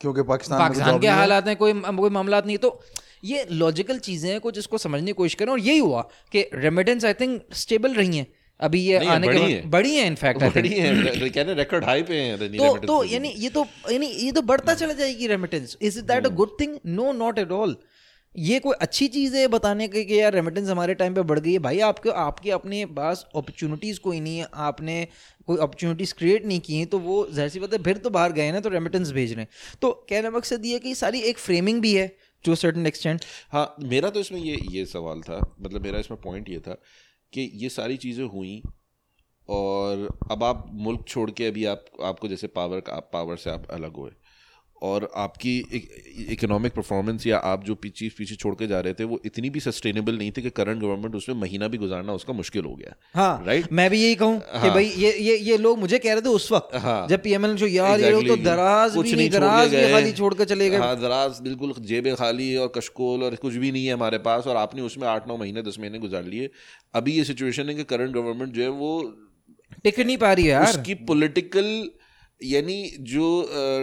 क्योंकि पाकिस्तान तो पाकिस्तान के हालात हैं कोई कोई मामला नहीं तो ये लॉजिकल चीज़ें हैं कुछ इसको समझने की कोशिश करें। और यही हुआ कि रेमिटेंस आई थिंक स्टेबल रही हैं। अभी ये आने के बड़ी है। इनफैक्ट बड़ी है कहने रिकॉर्ड हाई पे हैं तो तो यानी ये तो यानी ये तो बढ़ता चला जाएगी remittance is that a good thing no not at all ये कोई अच्छी चीज़ है बताने के, कि यार रेमिटेंस हमारे टाइम पे बढ़ गई है। भाई, आपके आपके अपने पास अपॉर्चुनिटीज़ कोई नहीं है। आपने कोई अपॉर्चुनिटीज़ क्रिएट नहीं की हैं तो वो जहर सी बात है, फिर तो बाहर गए ना तो रेमिटेंस भेज रहे हैं। तो कहने मकसद ये कि सारी एक फ्रेमिंग भी है टू सर्टन एक्सटेंट हाँ मेरा तो इसमें ये ये सवाल था मतलब मेरा इसमें पॉइंट ये था कि ये सारी चीज़ें हुई, और अब आप मुल्क छोड़ के अभी आप, आपको जैसे पावर का आप पावर से आप अलग हुए। और आपकी इकोनॉमिक परफॉर्मेंस या आप जो पीछे पीछे छोड़ के जा रहे थे वो इतनी भी सस्टेनेबल नहीं थी कि करंट गवर्नमेंट उसमें महीना भी गुजारना उसका मुश्किल हो गया हाँ राइट right? मैं भी यही कहूँ कि हाँ। भाई ये ये ये लोग मुझे कह रहे थे उस वक्त हाँ। जब पीएमएल जो यार ये लोग तो दराज कुछ भी नहीं दराज भी खाली छोड़ कर चले गए हाँ दराज बिल्कुल जेबें खाली और कशकोल और कुछ भी नहीं है हमारे पास और आपने उसमें आठ नौ महीने दस महीने गुजार लिए अभी ये सिचुएशन है कि करंट गवर्नमेंट जो है वो टिक नहीं पा रही है यार उसकी पॉलिटिकल यानी जो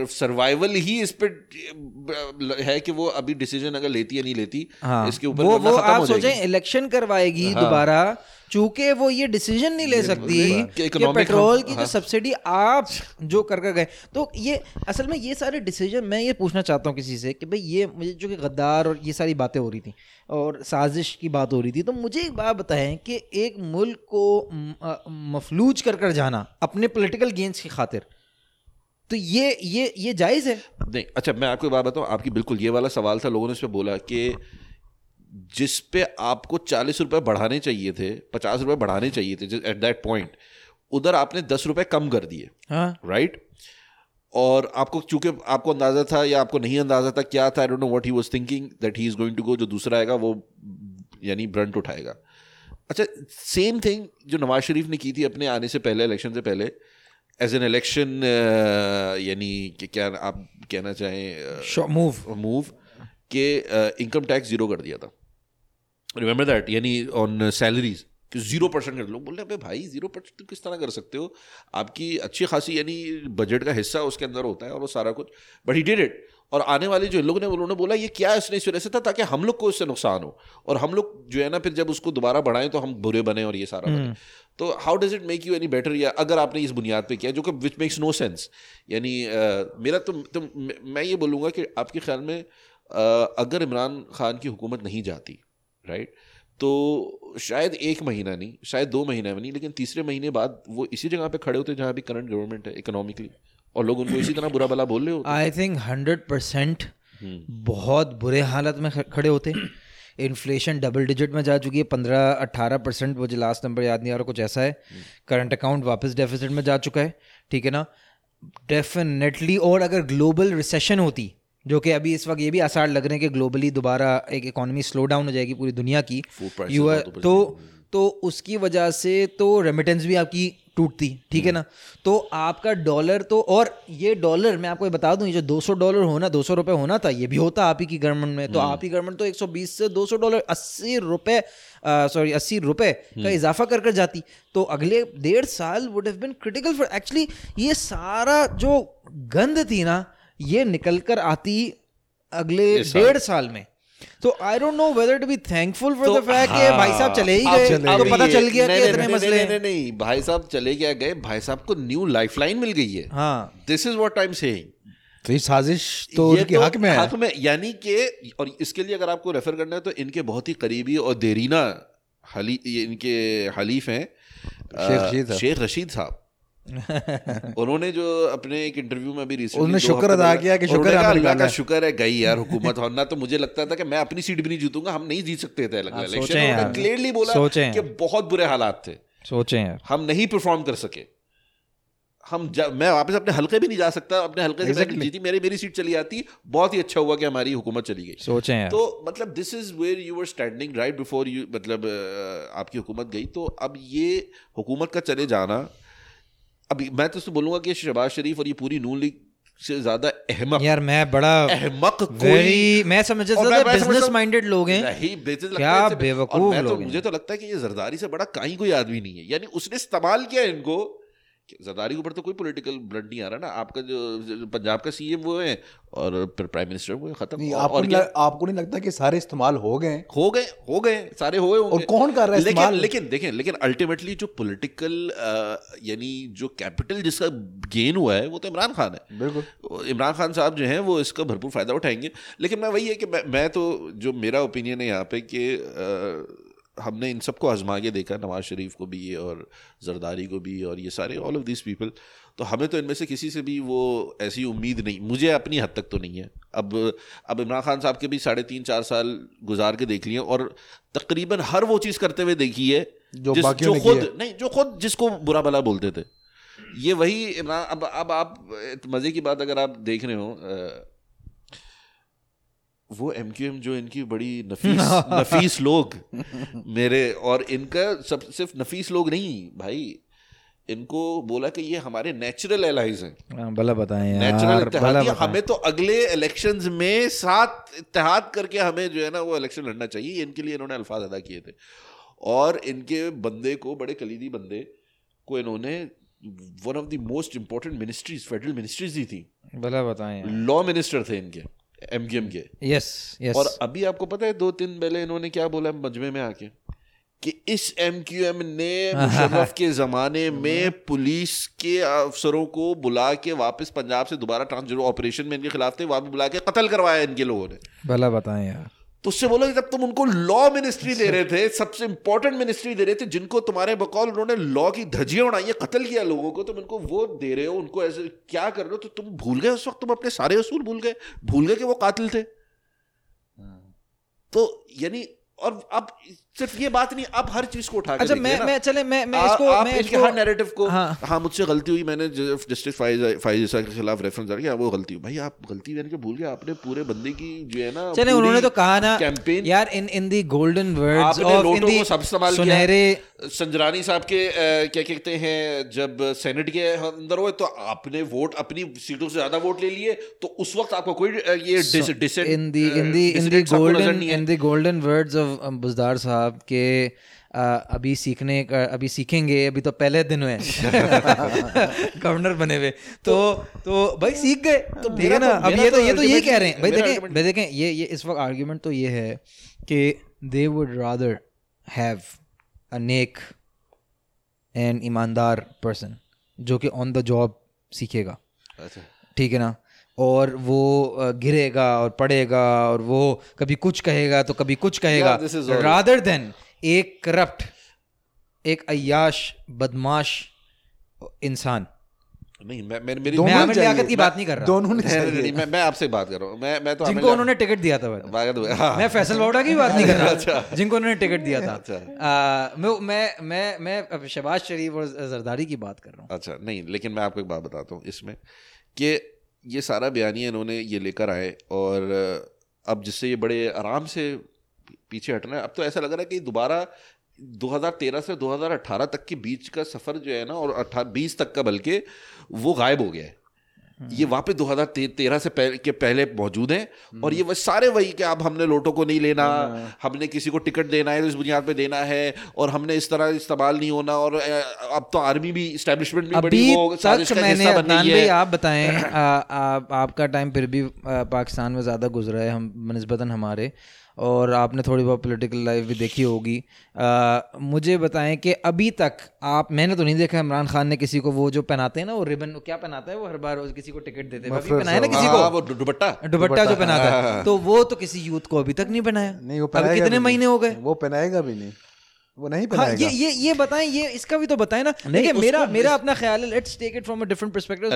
सर्वाइवल ही इस पे अ, है कि वो अभी डिसीज़न अगर लेती या नहीं लेती हाँ। इसके ऊपर वो वो आप हो सोचें इलेक्शन करवाएगी हाँ, दोबारा चूँकि वो ये डिसीज़न नहीं ले सकती कि कि पेट्रोल की हाँ। जो सब्सिडी आप जो कर कर गए। तो ये असल में ये सारे डिसीज़न मैं ये पूछना चाहता हूँ किसी से कि भाई ये मुझे जो कि गद्दार और ये सारी बातें हो रही थी और साजिश की बात हो रही थी तो मुझे एक बात बताएँ कि एक मुल्क को मफलूज कर कर जाना अपने पोलिटिकल गेंस की खातिर तो ये ये ये जायज़ है। नहीं अच्छा मैं आपको एक बात बताऊँ आपकी बिल्कुल ये वाला सवाल था लोगों ने इस पर बोला कि जिस पे आपको चालीस रुपए बढ़ाने चाहिए थे पचास रुपए बढ़ाने चाहिए थे एट दैट पॉइंट उधर आपने दस रुपए कम कर दिए। हाँ। राइट और आपको चूँकि आपको अंदाज़ा था या आपको नहीं अंदाज़ा था क्या था I don't know what he was thinking that he is going to go जो दूसरा आएगा वो यानी ब्रंट उठाएगा। अच्छा सेम थिंग जो नवाज़ शरीफ ने की थी अपने आने से पहले इलेक्शन से पहले एज एन इलेक्शन यानी कि क्या आप कहना चाहें मूव मूव के इनकम टैक्स ज़ीरो कर दिया था। रिमेंबर दैट यानी ऑन सैलरीज ज़ीरो परसेंट कर लोग बोल रहे हैं भाई ज़ीरो परसेंट किस तरह कर सकते हो? आपकी अच्छी खासी यानी बजट का हिस्सा उसके अंदर होता है और वो सारा कुछ. बट ही डिड इट और आने वाले जो लोग ने उन्होंने बोला ये क्या इसने इस वजह से था ताकि हम लोग को इससे नुकसान हो। और हम लोग जो है ना फिर जब उसको दोबारा बढ़ाएँ तो हम बुरे बने और ये सारा बने। तो how does it make you any better या अगर आपने इस बुनियाद पे किया जो कि विच मेक्स नो सेंस यानी मेरा तो, तो मैं ये बोलूँगा कि आपके ख्याल में अ, अगर इमरान खान की हुकूमत नहीं जाती राइट तो शायद एक महीना नहीं शायद दो महीना में नहीं लेकिन तीसरे महीने बाद वो इसी जगह पे खड़े होते हैं जहाँ भी करंट गवर्नमेंट है इकोनॉमिकली और लोग उनको इसी तरह बुरा भला बोल रहे होते आई थिंक हंड्रेड परसेंट बहुत बुरे हालत में खड़े होते इन्फ्लेशन डबल डिजिट में जा चुकी है पंद्रह अट्ठारह परसेंट मुझे लास्ट नंबर याद नहीं आ रहा कुछ ऐसा है। करंट अकाउंट वापस डेफिसिट में जा चुका है ठीक है ना? डेफिनेटली और अगर ग्लोबल रिसेशन होती जो कि अभी इस वक्त ये भी आसार लग रहे हैं कि ग्लोबली दोबारा एक इकोनॉमी स्लो डाउन हो जाएगी पूरी दुनिया की यू तो तो उसकी वजह से तो रेमिटेंस भी आपकी टूटती ठीक है ना? तो आपका डॉलर तो और ये डॉलर मैं आपको ये बता दूँ ये जो 200 डॉलर होना 200 रुपए होना था ये भी होता आप ही की गवर्नमेंट में तो आप ही गवर्नमेंट तो 120 से 200 डॉलर 80 रुपए सॉरी 80 रुपए का इजाफा कर कर जाती। तो अगले डेढ़ साल would have been critical for actually ये सारा जो गंद थी ना ये निकल कर आती अगले डेढ़ साल में। तो I don't know whether to be thankful for the fact कि भाई साहब चले ही गए तो पता चल गया कि इतने मसले नहीं, नहीं नहीं भाई साहब चले क्या गए। भाई साहब को न्यू लाइफलाइन मिल गई है। हाँ। This is what I am saying तो ये साजिश तो ये उनके हक में है। हक में यानी कि और इसके लिए अगर आपको रेफर करना है तो इनके बहुत ही करीबी और देरीना हली इनके हलीफ हैं। शेख रशीद साहब। उन्होंने जो अपने एक इंटरव्यू में भी रिसेंटली उन्होंने शुक्र अदा किया कि शुक्र है अल्लाह का शुक्र है गई यार हुकूमत वरना तो मुझे लगता था कि मैं अपनी सीट भी नहीं जीतूँगा हम नहीं जीत सकते थे इलेक्शन क्लियरली बोला कि बहुत बुरे हालात थे। सोचें यार। हम नहीं परफॉर्म कर सके। हम जा, मैं वापस अपने हलके भी नहीं जा सकता अपने हलके से मैं जीती मेरी मेरी सीट चली आती बहुत ही अच्छा हुआ कि हमारी हुकूमत चली गई। सोचें तो मतलब this is where you were standing right before you मतलब आपकी हुकूमत गई। तो अब ये हुकूमत का चले जाना अभी मैं तो बोलूँगा कि शहबाज शरीफ और ये पूरी नून लीग से ज़्यादा अहमक यार मैं बड़ा अहमक कोई मैं समझ मैं बिज़नेस माइंडेड लोग हैं। नहीं, लगता क्या है बेवकूफ़ तो लोग मुझे तो लगता है कि ये जरदारी से बड़ा कहीं कोई आदमी नहीं है। यानी उसने इस्तेमाल किया इनको जरदारी के ऊपर तो कोई पॉलिटिकल ब्लड नहीं आ रहा ना। आपका जो पंजाब का सीएम वो है और फिर प्राइम मिनिस्टर वो है खत्म। नहीं, आपको और नहीं आपको नहीं लगता कि सारे इस्तेमाल हो गए? हो गए हो गए सारे हो गए और कौन कर रहा है लेकिन? लेकिन देखें लेकिन अल्टीमेटली जो पॉलिटिकल यानी जो कैपिटल जिसका गेन हुआ है वो तो इमरान खान है। बिल्कुल। इमरान खान साहब जो है वो इसका भरपूर फ़ायदा उठाएँगे। लेकिन मैं वही है कि मैं मैं तो जो मेरा ओपिनियन है यहाँ पे कि हमने इन सबको आजमा के देखा नवाज़ शरीफ को भी और जरदारी को भी और ये सारे ऑल ऑफ़ दिस पीपल तो हमें तो इनमें से किसी से भी वो ऐसी उम्मीद नहीं मुझे अपनी हद तक तो नहीं है। अब अब इमरान खान साहब के भी साढ़े तीन चार साल गुजार के देख लिए और तकरीबन हर वो चीज़ करते हुए देखी है जो जिस- जो खुद है। नहीं जो खुद जिसको बुरा भला बोलते थे। ये वही इमरान अब अब आप मज़े की बात अगर आप देख रहे हो वो एम क्यू एम जो इनकी बड़ी नफीस नफीस लोग मेरे और इनका सब सिर्फ़ नफीस लोग नहीं भाई इनको बोला कि ये हमारे नेचुरल एलाइज हैं। हाँ, भला बताएँ नेचुरल यार इत्तेहादी हमें तो अगले इलेक्शंस में साथ इत्तेहाद करके हमें जो है ना वो इलेक्शन लड़ना चाहिए इनके लिए इन्होंने अल्फाज अदा किए थे। और इनके बंदे को बड़े कलीदी बंदे को इन्होंने one of the most important ministries federal ministries दी थी। भला बताएँ लॉ मिनिस्टर थे इनके। एम के यस यस और अभी आपको पता है दो तीन पहले इन्होंने क्या बोला मजमे में आके? कि इस एम क्यू एम ने मुशर्रफ के जमाने में पुलिस के अफसरों को बुला के वापस पंजाब से दोबारा ट्रांस ऑपरेशन में इनके खिलाफ थे वहाँ बुला के कत्ल करवाया इनके लोगों ने। भला बताएँ यार। तो उससे बोलो कि जब तुम उनको लॉ मिनिस्ट्री दे रहे थे सबसे इंपॉर्टेंट मिनिस्ट्री दे रहे थे जिनको तुम्हारे बकौल उन्होंने लॉ की धजियाँ उड़ाई है कत्ल किया लोगों को तुम इनको वो दे रहे हो उनको ऐसे क्या कर रहे हो तो तुम भूल गए उस वक्त तुम अपने सारे असूल भूल गए भूल गए कि वो कातिल थे। तो यानी और अब सिर्फ़ ये बात नहीं आप हर चीज़ को उठा अच्छा, मैं- मैं- चले, मैं- मैं आ- इसको- आप मैं इसको- हर नैरेटिव को हाँ। हाँ मुझसे गलती हुई मैंने जस्टिस फाइज फाइज के खिलाफ रेफरेंस डाल के वो गलती हुई। भाई आप गलती मैंने भूल गए आपने पूरे बंदे की जो है ना चले उन्होंने तो कहा ना कैंपेन यार in in the golden words of in the सब इस्तेमाल सुनहरे संजरानी साहब के क्या कहते हैं जब सेनेट के अंदर हुए तो आपने वोट अपनी सीटों से ज़्यादा वोट ले लिए तो उस वक्त आपको कोई ये dis decent in the in the in the golden in the golden words of um, Buzdar साहब के uh, अभी सीखने का अभी सीखेंगे अभी तो पहले दिन हुए गवर्नर बने हुए। तो तो भाई सीख गए। तो ठीक है ना तो- अब ये तो तो ये तो यही कह रहे हैं। भाई देखें भाई देखें ये ये इस वक्त आर्ग्यूमेंट तो ये है कि they would rather have a neck and ईमानदार पर्सन जो कि ऑन द जॉब सीखेगा। अच्छा। ठीक है ना? और वो गिरेगा और पड़ेगा और वो कभी कुछ कहेगा तो कभी कुछ कहेगा रादर देन एक करप्ट एक अयाश बदमाश इंसान नहीं मैं मैं मेरी मैं दोनों आमिर लियाकत की बात नहीं कर रहा दोनों ने नहीं, नहीं, नहीं, मैं मैं आपसे बात कर रहा हूँ मैं मैं तो जिनको उन्होंने टिकट दिया था भाई। लियाकत- बात- हाँ। मैं फैसल वाउडा की बात नहीं कर रहा अच्छा। जिनको उन्होंने टिकट दिया था अच्छा। आ, मैं मैं मैं मैं शहबाज शरीफ और जरदारी की बात कर रहा हूँ अच्छा नहीं लेकिन मैं आपको एक बात बताता हूँ इसमें कि ये सारा बयानिया इन्होंने ये लेकर आए और अब जिससे ये बड़े आराम से पीछे हटना है। अब तो ऐसा लग रहा है कि दोबारा 2013 से 2018 तक के बीच का सफ़र जो है ना, और 18 20 तक का बल्कि वो गायब हो गया है। ये वापस 2013 से पहले के पहले मौजूद हैं और ये वह सारे वही कि अब हमने लोटो को नहीं लेना हमने किसी को टिकट देना है तो इस बुनियाद पे देना है और हमने इस तरह इस्तेमाल नहीं होना और अब तो आर्मी भी स्टैब्लिशमेंट भी बड़ी वो मैंने भाई आप बताएँ आपका टाइम फिर भी पाकिस्तान में ज़्यादा गुजरा है हम नस्बता हमारे। और आपने थोड़ी बहुत पॉलिटिकल लाइफ भी देखी होगी। मुझे बताएँ कि अभी तक आप मैंने तो नहीं देखा इमरान खान ने किसी को वो जो पहनाते हैं ना वो रिबन क्या पहनाता है? वो हर बार रोज किसी को टिकट देते हैं। अभी पहनाया ना किसी हाँ, को? वो दुपट्टा। दुपट्टा जो पहनाता है। तो वो तो किसी यूथ को अभी तक नहीं पहनाया। नहीं वो कितने महीने हो गए? वो पहनाएगा भी नहीं। वो नहीं हाँ ये ये ये बताएँ ये इसका भी तो बताएँ ना। देखिए मेरा मेरा अपना ख्याल है let's take it from a different perspective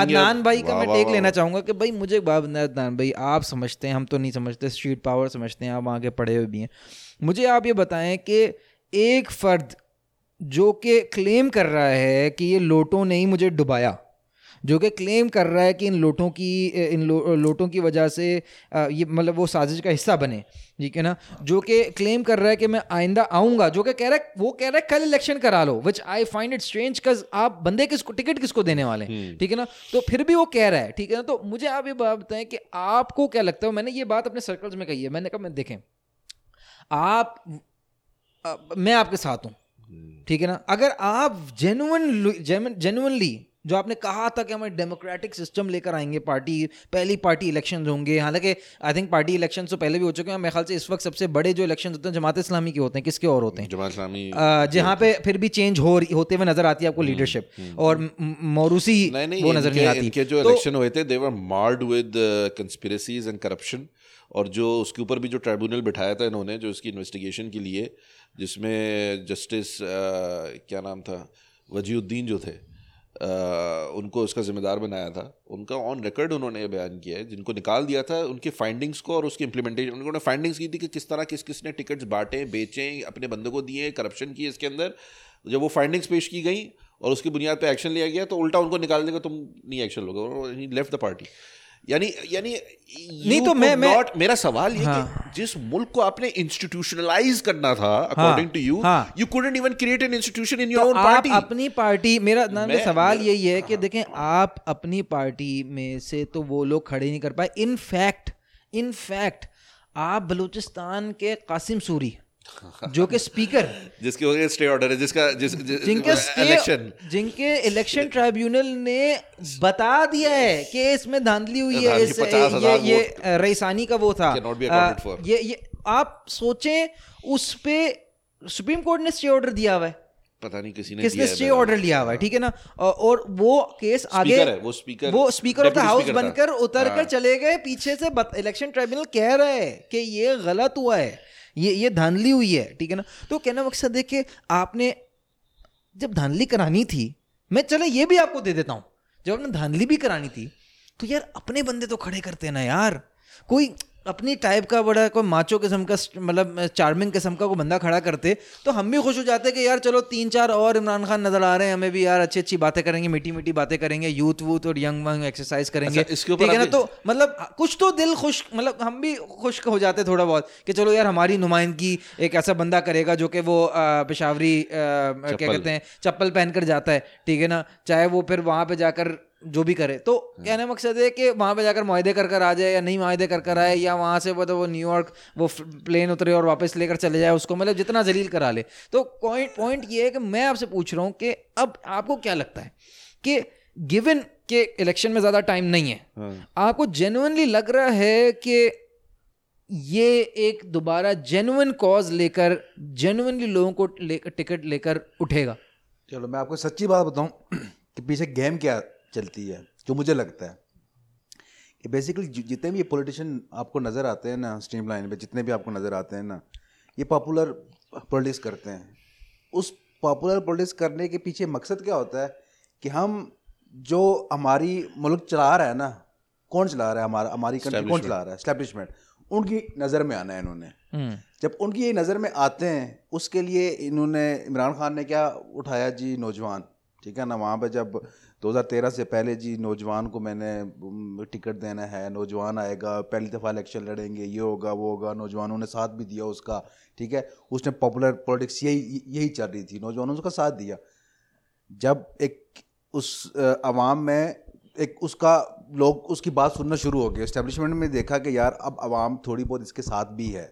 Adnan भाई का मैं टेक लेना चाहूँगा कि भाई मुझे एक बात अदनान भाई आप समझते हैं हम तो नहीं समझते स्ट्रीट पावर समझते हैं आप आगे पढ़े हुए भी हैं। मुझे आप ये बताएँ कि एक फर्द जो कि क्लेम कर रहा है कि ये लोटो ने ही मुझे डुबाया जो कि क्लेम कर रहा है कि इन लोटों की इन लो, लोटों की वजह से ये मतलब वो साजिश का हिस्सा बने। ठीक है ना? जो कि क्लेम कर रहा है कि मैं आइंदा आऊँगा जो कि कह रहा है वो कह रहा है कल इलेक्शन करा लो which I find it strange cause आप बंदे किसको टिकट किसको देने वाले हैं? ठीक है ना? तो फिर भी वो कह रहा है ठीक है ना? तो मुझे आप ये बात बताएँ कि आपको क्या लगता है? मैंने ये बात अपने सर्कल्स में कही है। मैंने कहा मैं देखें आप अ, मैं आपके साथ हूँ। ठीक है ना? अगर आप जेनुअन जेनुअनली जो आपने कहा था कि हम डेमोक्रेटिक सिस्टम लेकर आएँगे पार्टी पहली पार्टी इलेक्शन होंगे। हालाँकि आई थिंक पार्टी इलेक्शन तो पहले भी हो चुके हैं मेरे ख्याल से इस वक्त सबसे बड़े जो इलेक्शन होते हैं जमात इस्लामी के होते हैं। किसके और होते हैं? जमात इस्लामी जहाँ पे फिर भी चेंज हो रही- होते हुए नज़र आती है आपको लीडरशिप और म- म- मौरूसी नहीं वो नज़र नहीं आती। इनके जो तो- इलेक्शन हुए थे they were marred with conspiracies and corruption और जो उसके ऊपर भी जो ट्राइब्यूनल बिठाया था इन्होंने जो इसकी इन्वेस्टिगेशन के लिए जिसमें जस्टिस क्या नाम था वजीउद्दीन जो थे अ, उनको उसका जिम्मेदार बनाया था। उनका ऑन रिकॉर्ड उन्होंने बयान किया है जिनको निकाल दिया था उनके फाइंडिंग्स को और उसकी इम्प्लीमेंटेशन उन्होंने फाइंडिंग्स की थी कि किस तरह किस किस ने टिकट्स बांटे बेचे अपने बंदों को दिए करप्शन की इसके अंदर। जब वो फाइंडिंग्स पेश की गई और उसकी बुनियाद पर एक्शन लिया गया तो उल्टा उनको निकाल देगा तुम नहीं एक्शन लोगे। लेफ़्ट द पार्टी यानी यानी नहीं तो मैं- मैं- not, मेरा सवाल ये हाँ। कि जिस मुल्क को आपने इंस्टीट्यूशनलाइज करना था according to you. You couldn't even create an institution in your own आप पार्टी अपनी पार्टी मेरा नाम मैं- सवाल मैं- यही है हाँ. कि देखें आप अपनी पार्टी में से तो वो लोग खड़े नहीं कर पाए इन फैक्ट इन फैक्ट आप बलूचिस्तान के कासिम सूरी जो कि स्पीकर जिसके वजह स्टे ऑर्डर है जिसका जिस, जिस जिनके इलेक्शन जिनके इलेक्शन ट्राइब्यूनल ने बता दिया है कि इसमें धांधली हुई है इस 50,000 ये ये रईसानी का वो था। आ, ये ये आप सोचें उस पे सुप्रीम कोर्ट ने स्टे ऑर्डर दिया हुआ है। पता नहीं किसी ने किसने स्टे ऑर्डर लिया हुआ है ठीक है ना? और वो केस आगे है, वो speaker- वो स्पीकर ऑफ़ द हाउस बनकर उतर कर हाँ। चले गए पीछे से इलेक्शन ट्राइब्यूनल कह रहा है कि ये गलत हुआ है। ये ये धांधली हुई है, ठीक है ना? तो कहना मकसद है कि आपने, जब धांधली करानी थी, मैं चले ये भी आपको दे देता हूँ, जब आपने धांधली भी करानी थी तो यार अपने बंदे तो खड़े करते ना यार। कोई अपनी टाइप का बड़ा कोई माचो किस्म का मतलब चार्मिंग किस्म का कोई बंदा खड़ा करते तो हम भी खुश हो जाते कि यार चलो तीन चार और इमरान खान नज़र आ रहे हैं हमें भी यार अच्छी अच्छी बातें करेंगे मीठी मीठी बातें करेंगे यूथ वूथ और यंग वंग एक्सरसाइज करेंगे। अच्छा, इसके ठीक है ना? तो मतलब कुछ तो दिल खुश मतलब हम भी खुश हो जाते थोड़ा बहुत कि चलो यार हमारी नुमाइंदगी एक ऐसा बंदा करेगा जो कि वो पेशावरी क्या कहते हैं चप्पल पहन कर जाता है ठीक है ना? चाहे वो फिर वहाँ पर जाकर जो भी करे। तो कहने मकसद है कि वहाँ पे जाकर माहदे कर कर आ जाए या नहीं माहदे कर कर आए या वहाँ से वो तो वो न्यूयॉर्क वो प्लेन उतरे और वापस लेकर चले जाए उसको मतलब जितना जलील करा ले। तो पॉइंट पॉइंट ये है कि मैं आपसे पूछ रहा हूँ कि अब आपको क्या लगता है कि गिवन के इलेक्शन में ज़्यादा टाइम नहीं है आपको जेनुअनली लग रहा है कि ये एक दोबारा जेनुअन कॉज लेकर जेनुअनली लोगों को लेकर टिकट लेकर उठेगा? चलो मैं आपको सच्ची बात बताऊँ कि पीछे गेम क्या चलती है जो मुझे लगता है। कि बेसिकली जितने भी ये पॉलिटिशियन आपको नज़र आते हैं ना स्ट्रीम लाइन पर जितने भी आपको नज़र आते हैं ना ये पॉपुलर पॉलिटिक्स करते हैं। उस पॉपुलर पॉलिटिक्स करने के पीछे मकसद क्या होता है? कि हम जो हमारी मुल्क चला रहा है ना कौन चला रहा है? हमारा हमारी कंट्री कौन चला रहा है? स्टैब्लिशमेंट उनकी नज़र में आना है इन्होंने। जब उनकी ये नज़र में आते हैं उसके लिए इन्होंने इमरान खान ने क्या उठाया जी? नौजवान। ठीक है ना? वहाँ पर जब 2013 से पहले जी नौजवान को मैंने टिकट देना है नौजवान आएगा पहली दफ़ा इलेक्शन लड़ेंगे ये होगा वो होगा नौजवानों ने साथ भी दिया उसका ठीक है? उसने पॉपुलर पॉलिटिक्स यही यही चल रही थी नौजवानों ने उसका साथ दिया। जब एक उस आवाम में एक उसका लोग उसकी बात सुनना शुरू हो गया इस्टेब्लिशमेंट में देखा कि यार अब आवाम थोड़ी बहुत इसके साथ भी है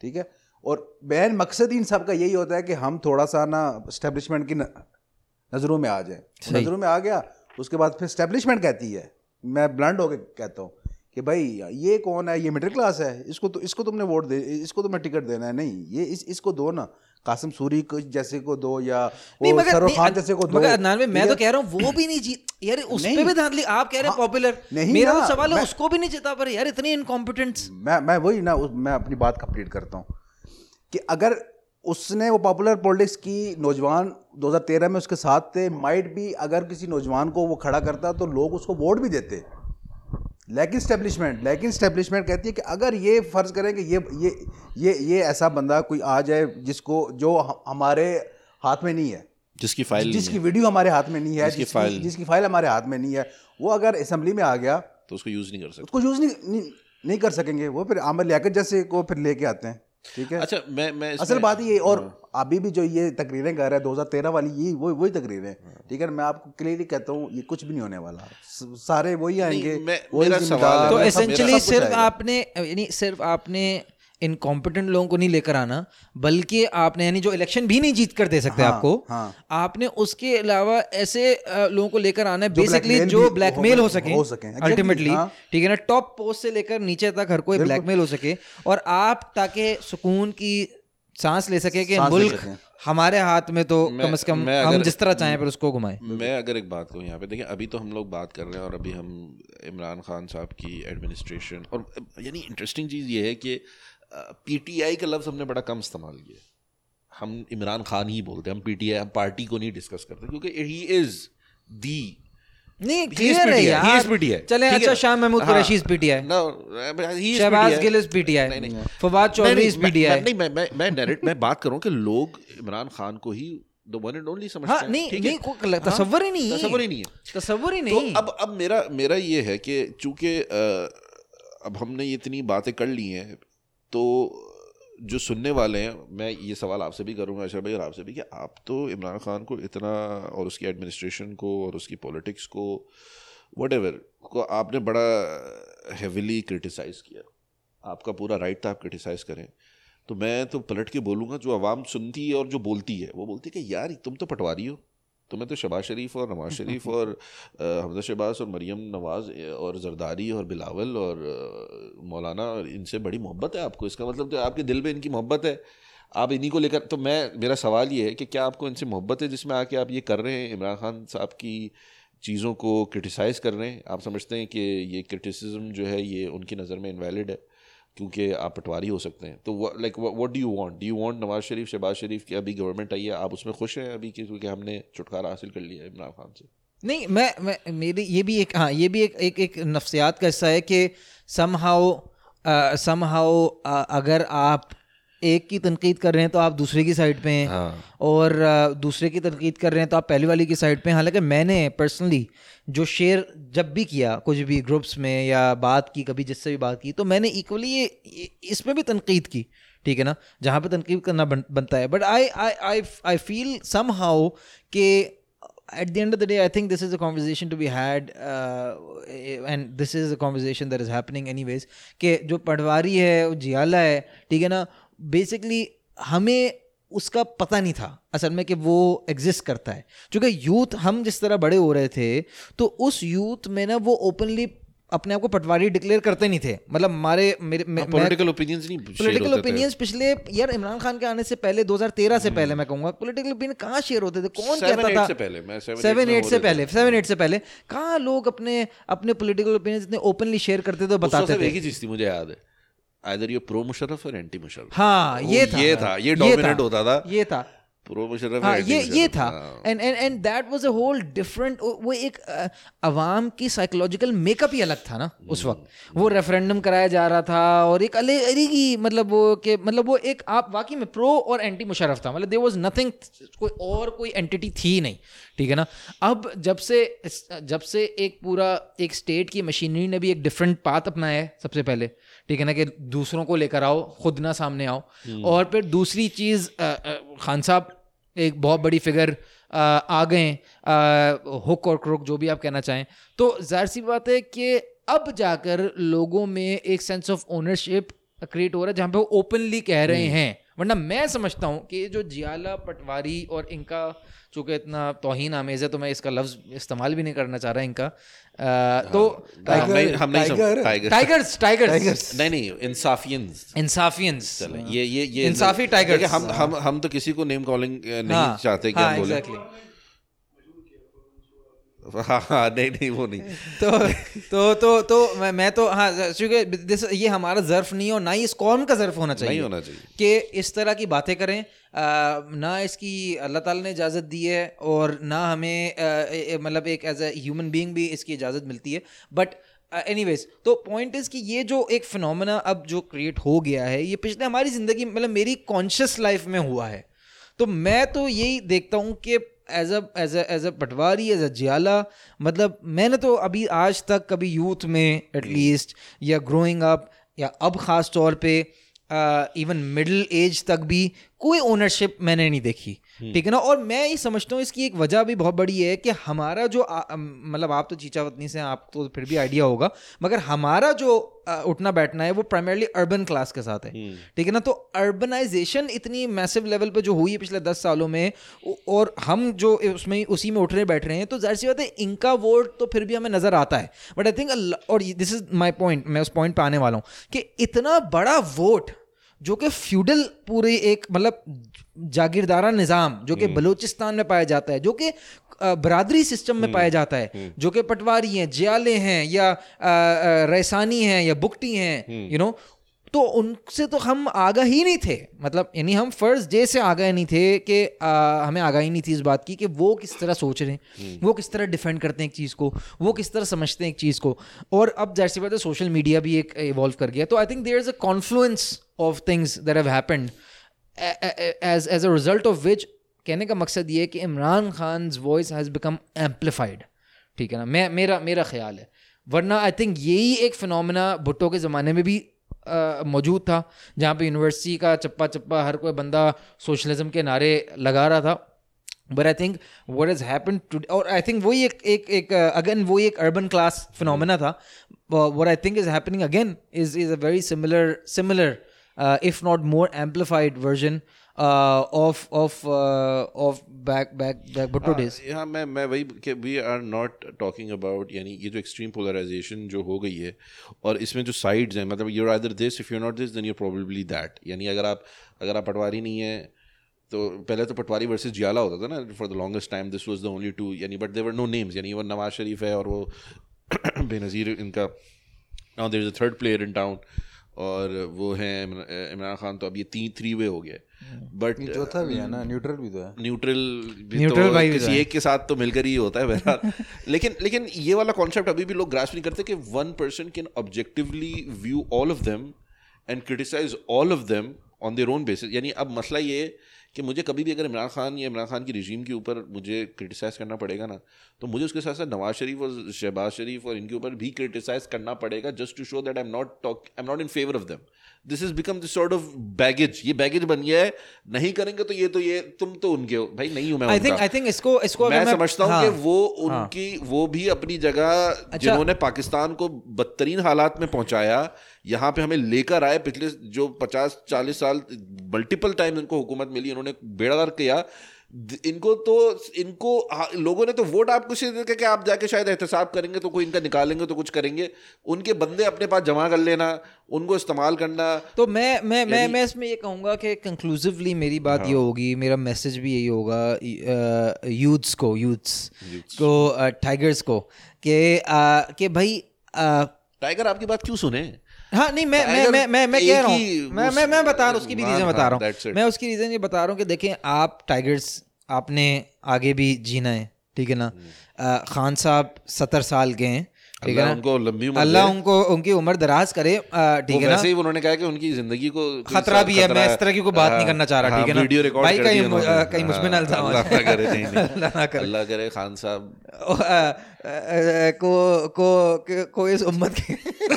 ठीक है? और बैन मकसद इन सब का यही होता है कि हम थोड़ा सा ना इस्टेब्लिशमेंट की नज़रों में आ जाए। नज़रों में आ गया उसके बाद फिर इस्टेब्लिशमेंट कहती है। मैं ब्लंड होकर कहता हूँ कि भाई ये कौन है? ये मिडिल क्लास है। इसको तो इसको तुमने वोट दे इसको तुम्हें टिकट देना है। नहीं ये इस इसको दो ना। कासिम सूरी को जैसे को दो या नहीं खान जैसे को दो। मगर अदनान में मैं तो कह रहा हूँ वो भी नहीं जीत यार उस पे। भी धांधली आप कह रहे हैं हाँ, पॉपुलर नहीं मेरा तो सवाल है उसको भी नहीं जीता पर यार इतनी इनकॉम्पिटेंट्स मैं मैं वही ना मैं अपनी बात कंप्लीट करता हूँ कि अगर उसने वो पॉपुलर पॉलिटिक्स की नौजवान 2013 में उसके साथ थे। माइट भी अगर किसी नौजवान को वो खड़ा करता तो लोग उसको वोट भी देते। लेकिन स्टेब्लिशमेंट लेकिन स्टेब्लिशमेंट कहती है कि अगर ये फ़र्ज़ करें कि ये ये ये ये ऐसा बंदा कोई आ जाए जिसको जो हमारे हाथ में नहीं है। जिसकी फ़ाइल जिसकी वीडियो हमारे हाथ में नहीं है जिसकी जिसकी फाइल- जिसकी फ़ाइल हमारे हाथ में नहीं है वो अगर असम्बली में आ गया तो उसको यूज़ नहीं कर सकते। उसको यूज़ नहीं, नहीं नहीं कर सकेंगे। वो फिर आमिर लियाकत जैसे को फिर लेके आते हैं। ठीक है? अच्छा मैं मैं असल बात ये और अभी भी जो ये तकरीरें कर रहे हैं 2013 वाली ये वो वही तकरीरें। ठीक है मैं आपको क्लियरली कहता हूँ ये कुछ भी नहीं होने वाला। सारे वही आएँगे मैं- वही मेरा सवाल तो सिर्फ़ आपने यानी सिर्फ़ आपने इनकॉम्पिटेंट लोगों को नहीं लेकर आना बल्कि आपने यानी जो इलेक्शन भी नहीं जीत कर दे सकते हाँ, आपको हाँ। आपने उसके अलावा ऐसे लोगों को लेकर आना है बेसिकली जो ब्लैकमेल हो- हो सके हो सकें, अल्टीमेटली हाँ। ठीक है ना टॉप पोस्ट से लेकर नीचे तक हर कोई ब्लैकमेल हो सके और आप ताकि सुकून की सांस ले सके कि मुल्क हमारे हाथ में तो मैं- कम से कम मैं हम जिस तरह चाहें फिर उसको घुमाएँ मैं अगर एक बात कहूँ यहाँ पे देखिए अभी तो हम लोग बात कर रहे हैं और अभी हम इमरान खान साहब की एडमिनिस्ट्रेशन और यानी इंटरेस्टिंग चीज़ ये है कि पीटीआई का लफ्ज़ हमने बड़ा कम इस्तेमाल किया हम इमरान खान ही बोलते हैं हम पीटीआई हम पार्टी को नहीं डिस्कस करते क्योंकि ही इज़ दी नहीं क्लियर है यार। चले अच्छा शाह महमूद हाँ, Qureshi is PTI no, he is Shahbaz Gill is PTI नहीं, नहीं। फवाद चौधरी इज़ पीटीआई नहीं मैं मैं मैं narrate- मैं बात करूँ कि लोग इमरान खान को ही द वन एंड ओनली समझते हाँ हैं। नहीं है? नहीं कोई हाँ, तस्वर ही नहीं तस्वर ही नहीं है। तस्वर ही तो अब अब मेरा मेरा ये है कि चूँकि अब हमने इतनी बातें कर ली हैं तो जो सुनने वाले हैं, मैं ये सवाल आपसे भी करूँगा अशर भाई और आपसे भी कि आप तो इमरान खान को इतना और उसकी एडमिनिस्ट्रेशन को और उसकी पॉलिटिक्स को वट को आपने बड़ा हेविली क्रिटिसाइज़ किया। आपका पूरा राइट था, आप क्रिटिसाइज़ करें। तो मैं तो पलट के बोलूँगा, जो आवाम सुनती है और जो बोलती है, वो बोलती है कि, यार, तुम तो पटवारी हो। तुम्हें तो शबाज शरीफ और नवाज़ शरीफ और हमजा शहबाज और मरियम नवाज़ और जरदारी और बिलावल और मौलाना और इनसे बड़ी मोहब्बत है आपको? इसका मतलब तो आपके दिल में इनकी मोहब्बत है। आप इन्हीं को लेकर तो मैं मेरा सवाल ये है कि क्या आपको इनसे मोहब्बत है जिसमें आके आप ये कर रहे हैं इमरान खान साहब की चीज़ों को क्रिटिसाइज़ कर रहे हैं? आप समझते हैं कि ये क्रिटिसिज्म जो है ये उनकी नज़र में इनवैलिड है। क्योंकि आप पटवारी हो सकते हैं। तो like what do you want do you want Nawaz Sharif, Shahbaz Sharif की अभी गवर्नमेंट आई है, आप उसमें खुश हैं अभी क्योंकि हमने छुटकारा हासिल कर लिया है इमरान खान से? नहीं, मैं मैं, मेरी, ये भी एक हाँ ये भी एक एक एक नफ्सियात का हिस्सा है कि सम हाउ सम हाउ अगर आप एक की तनकीद कर रहे हैं तो आप दूसरे की साइड पे हैं। हाँ। और दूसरे की तनकीद कर रहे हैं तो आप पहले वाली की साइड पे हैं। हालाँकि मैंने पर्सनली जो शेयर जब भी किया कुछ भी ग्रुप्स में या बात की कभी जिससे भी बात की तो मैंने इक्वली ये इसमें भी तनकीद की ठीक है ना? जहाँ पे तनकीद करना बन, बनता है। But I I I I feel somehow के at the end of the day i think this is a conversation to be had uh, and this is a conversation that is happening anyways कि जो पटवारी है वो जियाला है ठीक है ना? Basically हमें उसका पता नहीं था असल में कि वो एग्जिस्ट करता है। क्योंकि यूथ हम जिस तरह बड़े हो रहे थे तो उस यूथ में ना वो ओपनली अपने आप को पटवारी डिक्लेयर करते नहीं थे। मतलब हमारे मेरे पॉलिटिकल ओपिनियंस नहीं share पॉलिटिकल ओपिनियंस पिछले यार इमरान खान के आने से पहले 2013 से पहले मैं कहूँगा पॉलिटिकल ओपिनियन कहाँ शेयर होते थे? कौन Seven, कहता था? से पहले, मैं seven, eight सेवन एट से पहले सेवन एट से पहले। कहाँ लोग अपने अपने पॉलिटिकल ओपिनियन इतने ओपनली शेयर करते थे बताते एक ही चीज़ थी मुझे याद है। आइदर ये प्रो मुशर्रफ और एंटी मुशर्रफ हाँ ये था ये था ये डोमिनेट होता था। ये था। प्रो मुशर्रफ हाँ ये ये था। And and and that was a whole different वो एक अवाम की साइकोलॉजिकल मेकअप ही अलग था ना उस वक्त। वो रेफरेंडम कराया जा रहा था और एक अलग ही मतलब वो के मतलब वो एक आप वाकई में प्रो और एंटी मुशर्रफ था मतलब देर वॉज़ नथिंग कोई और कोई एंटिटी थी नहीं ठीक है ना? अब जब से जब से एक पूरा एक स्टेट की मशीनरी ने भी एक डिफरेंट पाथ अपनाया है सबसे पहले ठीक है ना कि दूसरों को लेकर आओ खुद ना सामने आओ। हम्म। और फिर दूसरी चीज़ खान साहब एक बहुत बड़ी फिगर आ गए हुक और क्रुक जो भी आप कहना चाहें। तो ज़ाहिर सी बात है कि अब जाकर लोगों में एक सेंस ऑफ़ ओनरशिप क्रिएट हो रहा है जहाँ पे वो ओपनली कह रहे हैं। वरना मैं समझता हूँ कि जो जियाला पटवारी और इनका चूँकि इतना तोहिन आमेज है तो मैं इसका लफ्ज़ इस्तेमाल भी नहीं करना चाह रहा इनका। आ, तो हम नहीं हम नहीं टाइगर। समझ- टाइगर टाइगर्स टाइगर्स नहीं नहीं इंसाफियंस इंसाफियंस ये ये ये इंसाफी टाइगर्स। हम हम हम तो किसी को नेम कॉलिंग नहीं हाँ, चाहते कि हाँ, हम बोले. हाँ हाँ नहीं नहीं वो नहीं। तो तो तो तो मैं मैं तो हाँ चूँकि दिस ये हमारा जर्फ नहीं और ना ही इस कौम का जर्फ होना चाहिए नहीं होना चाहिए। कि इस तरह की बातें करें आ, ना इसकी अल्लाह ताला ने इजाज़त दी है और ना हमें मतलब एक एज ए ह्यूमन बीइंग भी इसकी इजाज़त मिलती है। बट एनीवेज तो पॉइंट इज़ कि ये जो एक फिनोमेना अब जो क्रिएट हो गया है ये पिछले हमारी ज़िंदगी मतलब मेरी कॉन्शियस लाइफ में हुआ है। तो मैं तो यही देखता हूँ कि as a as a as a Patwari as a जियाला मतलब मैंने तो अभी आज तक कभी यूथ में एटलीस्ट या ग्रोइंग अप या अब ख़ास तौर पे इवन मिडिल एज तक भी कोई ओनरशिप मैंने नहीं देखी ठीक है ना? और मैं ये समझता हूँ इसकी एक वजह भी बहुत बड़ी है कि हमारा जो मतलब आप तो चीचा वतनी से आप तो फिर भी आइडिया होगा मगर हमारा जो उठना बैठना है वो प्राइमरली अर्बन क्लास के साथ है। ठीक है ना? तो अर्बनाइजेशन इतनी मैसिव लेवल पे जो हुई है पिछले दस सालों में और हम जो उसमें उसी में उठ रहे बैठ रहे हैं तो ज़ाहिर सी बात है इनका वोट तो फिर भी हमें नज़र आता है। बट आई थिंक और दिस इज़ माई पॉइंट मैं उस पॉइंट पे आने वाला हूँ कि इतना बड़ा वोट जो कि फ्यूडल पूरे एक मतलब जागीरदारा निज़ाम जो कि बलूचिस्तान में पाया जाता है जो कि बरादरी सिस्टम में पाया जाता है जो कि पटवारी हैं जियाले हैं या रैसानी हैं या बुकटी हैं यू नो तो उनसे तो हम आगा ही नहीं थे मतलब यानी हम फ़र्स्ट डे से आगाह नहीं थे कि हमें आगा ही नहीं थी इस बात की कि वो किस तरह सोच रहे हैं वो किस तरह डिफेंड करते हैं एक चीज़ को वो किस तरह समझते हैं एक चीज़ को। और अब जैसे बात है सोशल मीडिया भी एक इवॉल्व कर गया तो I think there is a confluence of things that have happened as as a result of which कहने का मकसद ये है कि Imran Khan voice has become amplified ठीक है ना? मैं, मेरा मेरा ख्याल है। वरना आई थिंक यही एक फिनोमेना भुट्टो के ज़माने में भी मौजूद था, जहाँ पे यूनिवर्सिटी का चप्पा चप्पा हर कोई बंदा सोशलिज्म के नारे लगा रहा था। But I think what is happen to और आई थिंक वही एक एक एक अगेन वही एक अर्बन क्लास फिनमिना था। What I think is happening again is is a very similar similar if not more amplified version of of of back back back Bhutto days हाँ मैं मैं वही कि we are not talking about यानी ये जो extreme polarisation जो हो गई है और इसमें जो साइड्स हैं मतलब you're either this if you not this then you're probably that यानी अगर आप अगर आप पटवारी नहीं है तो पहले तो पटवारी वर्सेस जियाला होता था ना for the longest time this was the only two यानी but there were no names यानी वो नवाज़ शरीफ है और वो बेनज़ीर इनका now there is a third player in town और वो है इमरान खान तो अब ये तीन थ्री वे हो गया बट चौथा भी है ना? न्यूट्रल भी तो है। न्यूट्रल भी न्यूट्रल तो भाई भी तो किसी है। एक के साथ तो मिलकर ही होता है बहरहाल। लेकिन लेकिन ये वाला कॉन्सेप्ट अभी भी लोग ग्रास नहीं करते कि one person can objectively view all of them and criticize all of them on their own basis यानी अब मसला ये है कि मुझे कभी भी अगर इमरान खान या इमरान खान की रिजीम के ऊपर मुझे क्रिटिसाइज करना पड़ेगा ना तो मुझे उसके साथ साथ नवाज़ शरीफ और शहबाज शरीफ और इनके ऊपर भी क्रिटिसाइज करना पड़ेगा just to show that I am not talk I am not in favour of them this is become this sort of baggage ये बैगेज बन गया है। नहीं करेंगे तो ये तो ये तुम तो उनके हो। भाई नहीं हूँ मैं आई थिंक आई थिंक इसको इसको अगर मैं समझता हूँ हाँ, कि वो उनकी हाँ, वो भी अपनी जगह अच्छा, जिन्होंने पाकिस्तान को बदतरीन हालात में पहुँचाया यहाँ पे हमें लेकर आए पिछले जो पचास चालीस साल मल्टीपल टाइम इनको हुकूमत मिली इन्होंने बेड़ादार किया। इनको तो इनको हाँ, लोगों ने तो वोट आपको इसलिए दिया कि आप जाके शायद एहतसाब करेंगे तो कोई इनका निकालेंगे तो कुछ करेंगे। उनके बंदे अपने पास जमा कर लेना उनको इस्तेमाल करना। तो मैं मैं मैं मैं इसमें ये कहूँगा कि कंक्लूसिवली मेरी बात हाँ। ये होगी मेरा मैसेज भी यही होगा यूथ्स को यूथ्स को टाइगर्स को कि कि भाई टाइगर आपकी बात क्यों सुने? हाँ नहीं मैं मैं मैं मैं मैं कह रहा हूँ। मैं मैं मैं बता रहा हूँ उसकी भी हाँ, रीज़न बता हाँ, रहा हूँ मैं उसकी रीज़न ये बता रहा हूँ कि देखें आप टाइगर्स आपने आगे भी जीना है ठीक है ना? खान साहब सत्तर साल के हैं। ठीक है ना? उनको लंबी उम्र अल्लाह उनको उनकी उम्र दराज करे ठीक है ना? वैसे ही उन्होंने कहा कि उनकी ज़िंदगी को खतरा भी है मैं इस तरह की कोई बात नहीं हाँ, करना चाह रहा हाँ, ठीक है ना? वीडियो रिकॉर्ड भाई कहीं मु-। कहीं मुझ पे हाँ, ना इल्ज़ाम आ अल्लाह ना करे। अल्लाह करे खान साहब। को को को- इस उम्मत की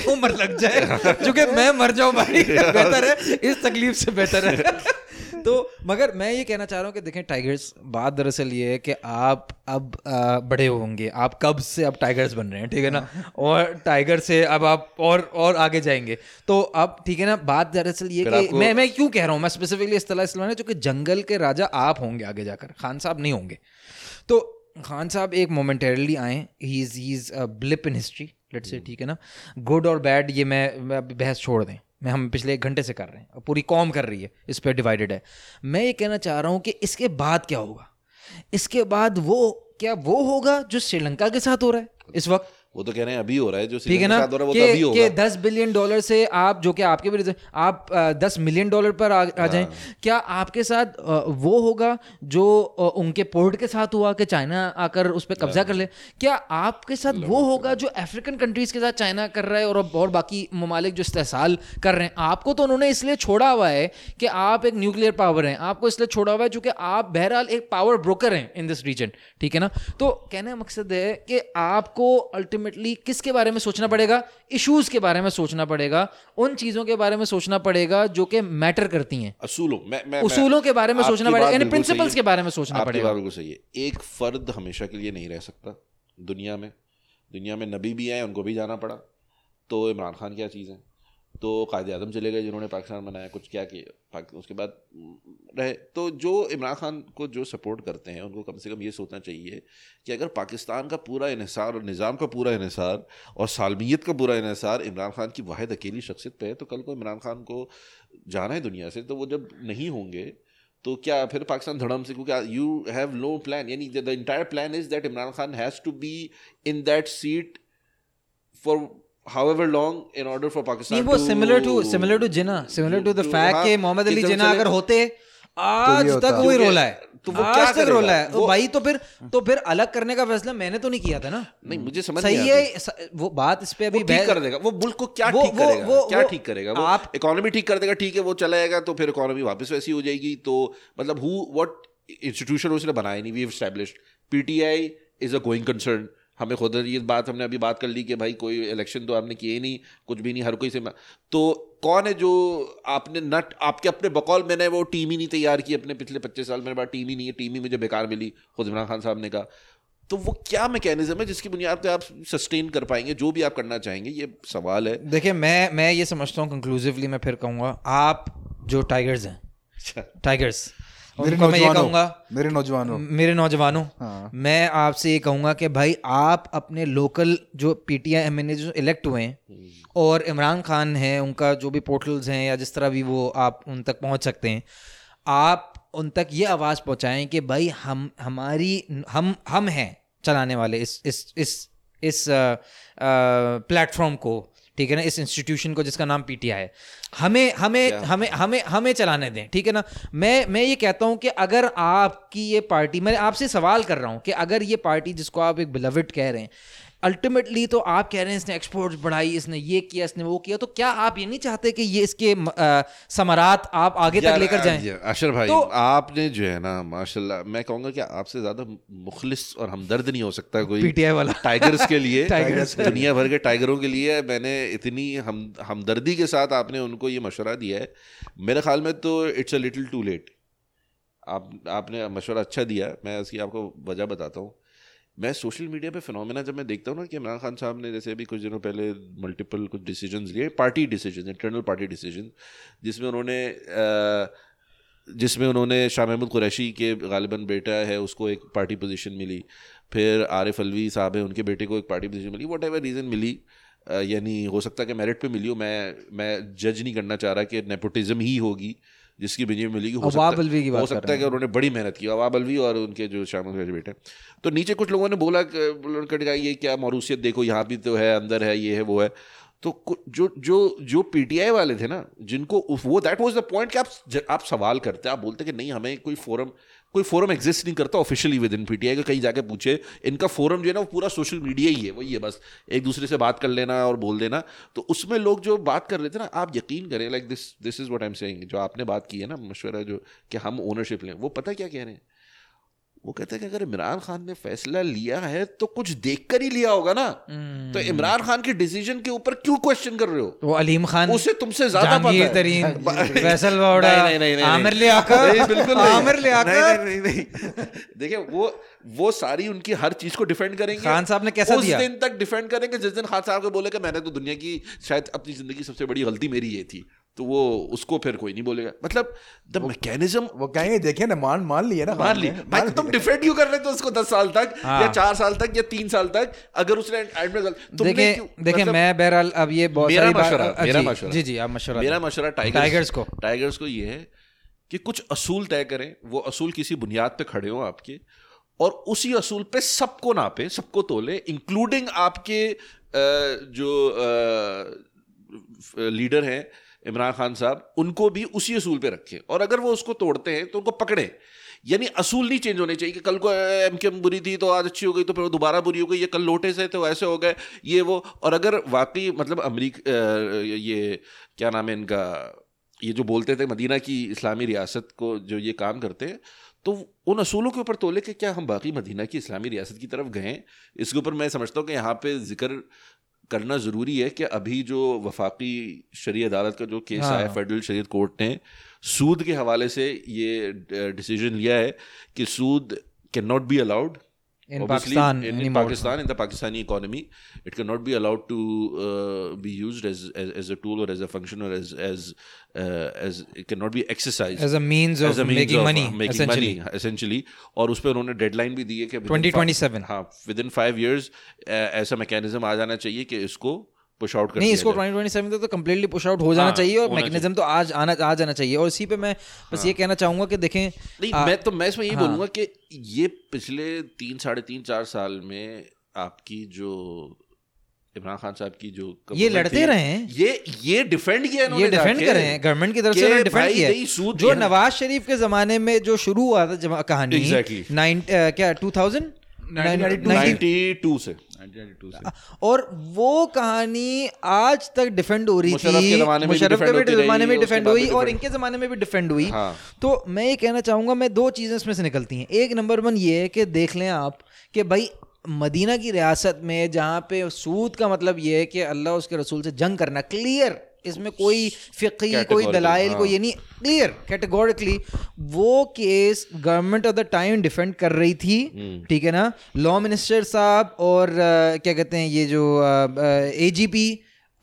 उम्र लग जाए चूँकि मैं मर जाऊँ भाई बेहतर है इस तकलीफ़ से बेहतर है। तो मगर मैं ये कहना चाह रहा हूँ कि देखें टाइगर्स बात दरअसल ये है कि आप अब बड़े होंगे। आप कब से अब टाइगर्स बन रहे हैं ठीक है ना? और टाइगर से अब आप और और आगे जाएँगे। तो अब ठीक है ना बात दरअसल ये कि मैं मैं क्यों कह रहा हूँ? मैं स्पेसिफिकली इस तरह इसलिए चूँकि जंगल के राजा आप होंगे आगे जाकर खान साहब नहीं होंगे। तो खान साहब एक मोमेंटरली आए he is he is blip in history let's say ठीक है ना? गुड और बैड ये मैं, मैं बहस छोड़ दें। मैं हम पिछले एक घंटे से कर रहे हैं, और पूरी कॉम कर रही है, इस पर डिवाइडेड है। मैं ये कहना चाह रहा हूँ कि इसके बाद क्या होगा? इसके बाद वो, क्या वो होगा जो श्रीलंका के साथ हो रहा है? इस वक्त। वो तो कह रहे हैं अभी हो रहा है जो ठीक है ना? हो है वो कि तो अभी कि दस बिलियन डॉलर से आप जो कि आपके भी आप दस मिलियन डॉलर पर आ, आ जाएँ। हाँ। क्या आपके साथ वो होगा जो उनके पोर्ट के साथ हुआ कि चाइना आकर उस पर कब्जा कर ले? क्या आपके साथ वो होगा जो अफ्रीकन कंट्रीज़ के साथ चाइना कर रहा है और और बाकी ममालिक जो इस्तेसाल कर रहे हैं? आपको तो उन्होंने इसलिए छोड़ा हुआ है कि आप एक न्यूक्लियर पावर हैं। आपको इसलिए छोड़ा हुआ है चूँकि आप बहरहाल एक पावर ब्रोकर हैं इन दिस रीजन ठीक है ना? तो कहने का मकसद है कि आपको अल्टीमेटली किसके बारे में सोचना पड़ेगा? इश्यूज़ के बारे में सोचना पड़ेगा। उन चीज़ों के बारे में सोचना पड़ेगा जो कि मैटर करती हैं। असूलों मैं मैं उसूलों के बारे में सोचना पड़ेगा। इन यानी प्रिंसिपल्स के। बारे में सोचना पड़ेगा। बिल्कुल सही है। एक फर्द हमेशा के लिए नहीं रह सकता। दुनिया में दुनिया में नबी भी आए उनको भी जाना पड़ा। तो इमरान खान क्या चीज़ है? तो कायद आज़म चले गए जिन्होंने पाकिस्तान बनाया, कुछ क्या किया उसके बाद रहे। तो जो इमरान खान को जो सपोर्ट करते हैं, उनको कम से कम ये सोचना चाहिए कि अगर पाकिस्तान का पूरा इसार और निज़ाम का पूरा इसार और सालमियत का पूरा इसार इमरान खान की वाहिद अकेली शख्सियत पर है तो कल को इमरान खान को जाना है दुनिया से तो वो जब नहीं होंगे तो क्या फिर पाकिस्तान धड़म से, क्योंकि यू हैव नो प्लान यानी the entire plan is that Imran Khan has to be in that seat for however long in order for Pakistan नहीं वो to- similar to similar to Jinnah similar to the to- fact हाँ, कि मोहम्मद अली कि जब जिना चले- अगर होते आज ये तक। वही रोला है। तो वो आज क्या तक? रोला है। तो वो- भाई तो फिर तो फिर अलग करने का फैसला मैंने तो नहीं किया था ना। नहीं मुझे समझ सही है वो बात इस पे अभी ठीक कर देगा। वो मुल्क को क्या ठीक करेगा? वो- क्या ठीक करेगा? वो आप- इकोनॉमी ठीक कर देगा ठीक है वो चला जाएगा तो फिर इकोनॉमी वापस वैसी हो जाएगी। तो मतलब हु व्हाट इंस्टीट्यूशन उसने बनाया नहीं we established PTI is a going concern हमें खुद ये बात हमने अभी बात कर ली कि भाई कोई इलेक्शन तो आपने किए नहीं कुछ भी नहीं हर कोई से तो कौन है जो आपने नट आपके अपने बकौल मैंने वो टीम ही नहीं तैयार की अपने पिछले पच्चीस साल मेरे पास टीम ही नहीं है टीम ही मुझे बेकार मिली खुद इमरान खान साहब ने कहा। तो वो क्या मैकेनिज्म है जिसकी बुनियाद पे आप सस्टेन कर पाएँगे जो भी आप करना चाहेंगे ये सवाल है। देखिए मैं मैं ये समझता हूँ कंक्लूसिवली मैं फिर कहूँगा आप जो टाइगर्स हैं टाइगर्स मेरे उनको मैं ये नौजवानों कहूँगा मेरे नौजवानों मेरे नौजवानों हाँ। मैं आपसे ये कहूँगा कि भाई आप अपने लोकल जो पीटीआई एम जो इलेक्ट हुए हैं और इमरान खान हैं उनका जो भी पोर्टल्स हैं या जिस तरह भी वो आप उन तक पहुँच सकते हैं आप उन तक ये आवाज़ पहुँचाएँ कि भाई हम हमारी हम हम हैं चलाने वाले इस इस इस इस प्लेटफॉर्म को ठीक है ना इस इंस्टीट्यूशन को जिसका नाम पीटीआई है। हमें हमें हमें हमें हमें चलाने दें ठीक है ना? मैं मैं ये कहता हूँ कि अगर आपकी ये पार्टी मैं आपसे सवाल कर रहा हूँ कि अगर ये पार्टी जिसको आप एक बिलविट कह रहे हैं अल्टीमेटली तो आप कह रहे हैं इसने एक्सपोर्ट्स बढ़ाई इसने ये किया इसने वो किया तो क्या आप ये नहीं चाहते कि ये इसके समरात आप आगे तक लेकर जाएँ? अशर भाई तो- आपने जो है ना माशाल्लाह मैं कहूँगा कि आपसे ज़्यादा मुखलिस और हमदर्द नहीं हो सकता कोई PTI वाला। टाइगर्स के लिए टाइगर्स दुनिया भर के टाइगरों के लिए मैंने इतनी हम हमदर्दी के साथ आपने उनको ये मशवरा दिया है। मेरे ख्याल में तो it's a little too late आप आपने मशवरा अच्छा दिया मैं इसकी आपको वजह बताता हूँ। मैं सोशल मीडिया पे फिनोमेना जब मैं देखता हूँ ना कि इमरान खान साहब ने जैसे अभी कुछ दिनों पहले मल्टीपल कुछ डिसीजंस लिए party decision internal party decision जिसमें उन्होंने जिसमें उन्होंने शाह महमूद कुरैशी के गालिबा बेटा है, उसको एक पार्टी पोजीशन मिली। फिर आरिफ अलवी साहब हैं, उनके बेटे को एक पार्टी पोजीशन मिली। वट एवर रीज़न मिली यानी हो सकता है कि मेरिट पे मिली हो, मैं मैं जज नहीं करना चाह रहा कि नेपोटिज़म ही होगी। जिसकी वजह में मिलेगी हो सकता- अलवी की बात हो सकता है कि उन्होंने बड़ी मेहनत की अवाब अलवी और उनके जो शामिल ग्रेजुएट बेटे। तो नीचे कुछ लोगों ने बोला कट उन्होंने ये क्या मरूसियत देखो यहाँ भी तो है अंदर है ये है वो है। तो जो जो जो पीटीआई वाले थे ना जिनको वो दैट वाज द पॉइंट कि आप आप सवाल करते हैं आप बोलते कि नहीं हमें कोई फोरम कोई फोरम एग्जिस्ट नहीं करता ऑफिशियली विद इन पीटीआई का कहीं जाके पूछे, इनका फोरम जो है ना, वो पूरा सोशल मीडिया ही है, वही है बस। एक दूसरे से बात कर लेना और बोल देना। तो उसमें लोग जो बात कर रहे थे ना, आप यकीन करें like this this is what I am saying जो आपने बात की है ना, मशवरा जो कि हम ओनरशिप लें, वो पता क्या कह रहे हैं? वो कहते हैं कि अगर इमरान खान ने फैसला लिया है तो कुछ देखकर ही लिया होगा ना। तो इमरान खान के डिसीज़न के ऊपर क्यों क्वेश्चन कर रहे हो? वो अलीम खान उसे तुमसे ज़्यादा पता है। तरीन फैसल वावड़ा नहीं, नहीं, नहीं, आमिर बिल्कुल आमिर नहीं, नहीं। देखिए वो वो सारी उनकी हर चीज़ को डिफेंड करेंगे। खान साहब ने कैसा उस दिया? दिन तक डिफेंड करेंगे जिस दिन खान साहब को बोले कि मैंने तो दुनिया की शायद अपनी ज़िंदगी सबसे बड़ी गलती मेरी ये थी। तो वो उसको फिर कोई नहीं बोलेगा। मतलब द मैकेनिज्म वो कहेंगे देखे ना मान मान लिया ना मान ली भाई तुम डिफेंड क्यों कर रहे थे उसको दस साल तक हाँ। या चार साल तक या तीन साल तक? अगर उसने एंड में गलत- तुमने देखिए देखिए मतलब- मैं बहरहाल अब ये बहुत मेरा सारी बात- मशवरा मेरा मशवरा। जी जी आप मशवरा मेरा। मशवरा टाइगर्स टाइगर्स को। टाइगर्स को ये है कि कुछ असूल तय करें वो असूल किसी बुनियाद पे खड़े हो आपके और उसी असूल पे सबको नापे सबको तोले इंक्लूडिंग आपके जो लीडर हैं इमरान खान साहब, उनको भी उसी असूल पे रखें। और अगर वो उसको तोड़ते हैं तो उनको पकड़े। यानी असूल नहीं चेंज होने चाहिए कि कल को एम के एम बुरी थी तो आज अच्छी हो गई तो फिर वो दोबारा बुरी हो गई, ये कल लोटे से तो ऐसे हो गए, ये वो। और अगर वाकई मतलब अमरीक ये, क्या नाम है इनका, ये जो बोलते थे मदीना की इस्लामी रियासत को जो ये काम करते हैं तो उन असूलों के ऊपर तोले कि क्या हम बाकी मदीना की इस्लामी रियासत की तरफ़ गए इसके ऊपर मैं समझता हूँ कि यहाँ पे ज़िक्र करना ज़रूरी है कि अभी जो वफाकी शरी अदालत का जो केस हाँ। आया फेडरल शरीय कोर्ट ने सूद के हवाले से ये डिसीज़न लिया है कि सूद can not be allowed In Pakistan, in, in. Pakistan in the Pakistani economy it cannot be allowed to uh, be used as, as as a tool or as a function or as as uh, as it cannot be exercised As a means of a means making of, money, uh, making essentially. money essentially और उस पर उन्होंने deadline भी दी है कि 2027 ha हाँ within five years ऐसा mechanism आ जाना चाहिए कि इसको पुश आउट नहीं इसको जाए। 2027 तक तो कम्प्लीटली पुश आउट हो जाना हाँ, चाहिए और मैकेनिज्म तो आज आना आ जाना चाहिए। और इसी पे मैं बस ये कहना चाहूँगा कि देखें नहीं मैं तो मैं इसमें यही हाँ। बोलूँगा कि ये पिछले तीन साढ़े तीन चार साल में आपकी जो इमरान खान साहब की जो ये लड़ते रहे हैं। ये ये डिफेंड किया ये डिफेंड कर रहे हैं गवर्नमेंट की तरफ़ से उन्होंने डिफेंड किया जो नवाज़ शरीफ के जमाने में जो शुरू हुआ था जमा कहानी. नाइन क्या 2000 92 से। और वो कहानी आज तक डिफेंड हो रही थी मुशरफ के भी जमाने में डिफेंड हुई और इनके जमाने में भी डिफेंड हुई। हाँ। तो मैं ये कहना चाहूँगा मैं दो चीज़ें इसमें से निकलती हैं। एक नंबर वन ये है कि देख लें आप कि भाई मदीना की रियासत में जहाँ पे सूद का मतलब ये है कि अल्लाह उसके रसूल से जंग करना क्लियर इसमें कोई फ़िकी कोई दलाइल हाँ। कोई यानी नहीं क्लियर कैटेगोरिकली वो case government of the time defend कर रही थी हम्म। ठीक है ना लॉ मिनिस्टर साहब और क्या कहते हैं ये जो A G P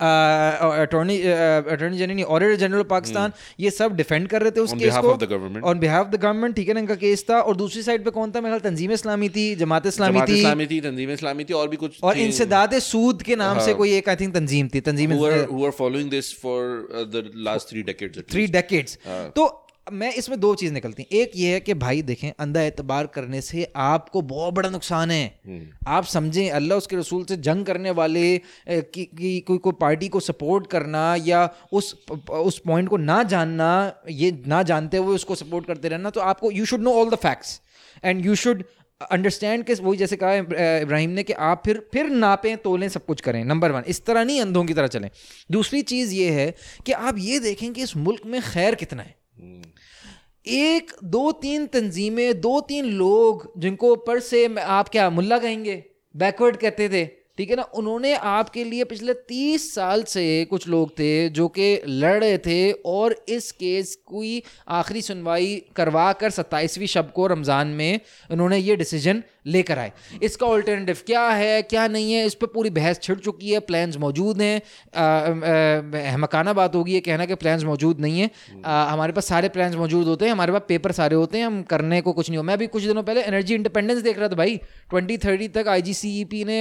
attorney attorney general नहीं ऑडिटर जनरल पाकिस्तान ये सब डिफेंड कर रहे थे उस केस को ऑन बिहाफ द गवर्नमेंट ठीक है ना इनका केस था और दूसरी साइड पे कौन था मेरा तंजीम इस्लामी थी जमात इस्लामी थी इस्लामी थी तंजीम इस्लामी थी और भी कुछ और। इंसदाद सूद के नाम से हाँ। कोई एक आई थिंक तंजीम थी Tanzeem were following this for uh, the last three three least. Decades हाँ। तो मैं इसमें दो चीज़ निकलती हैं। एक ये है कि भाई देखें अंधा एतबार करने से आपको बहुत बड़ा नुकसान है। आप समझें अल्लाह उसके रसूल से जंग करने वाले की, की कोई कोई पार्टी को सपोर्ट करना या उस उस पॉइंट को ना जानना ये ना जानते हुए उसको सपोर्ट करते रहना तो आपको you should know all the facts and you should understand के वही जैसे कहा है, इब्राहिम ने कि आप फिर फिर नापें तोलें सब कुछ करें नंबर वन इस तरह नहीं अंधों की तरह चलें। दूसरी चीज़ ये है कि आप ये देखें कि इस मुल्क में खैर कितना है। एक, दो, तीन तंजीमें, दो, तीन लोग जिनको ऊपर से आप क्या, मुल्ला कहेंगे? बैकवर्ड कहते थे, ठीक है ना? उन्होंने आपके लिए पिछले तीस साल से कुछ लोग थे जो कि लड़ रहे थे और इस केस की आखिरी सुनवाई करवा कर सत्ताईसवीं शब को रमज़ान में उन्होंने ये डिसीज़न लेकर आए। इसका ऑल्टरनेटिव क्या है क्या नहीं है इस पर पूरी बहस छिड़ चुकी है प्लान्स मौजूद हैं। मकाना बात होगी ये कहना कि प्लान्स मौजूद नहीं है। आ, हमारे पास सारे प्लान्स मौजूद होते हैं हमारे पास पेपर सारे होते हैं हम करने को कुछ नहीं हो। मैं भी कुछ दिनों पहले एनर्जी इंडिपेंडेंस देख रहा था भाई। ट्वेंटी थर्टी तक आईजीसीईपी ने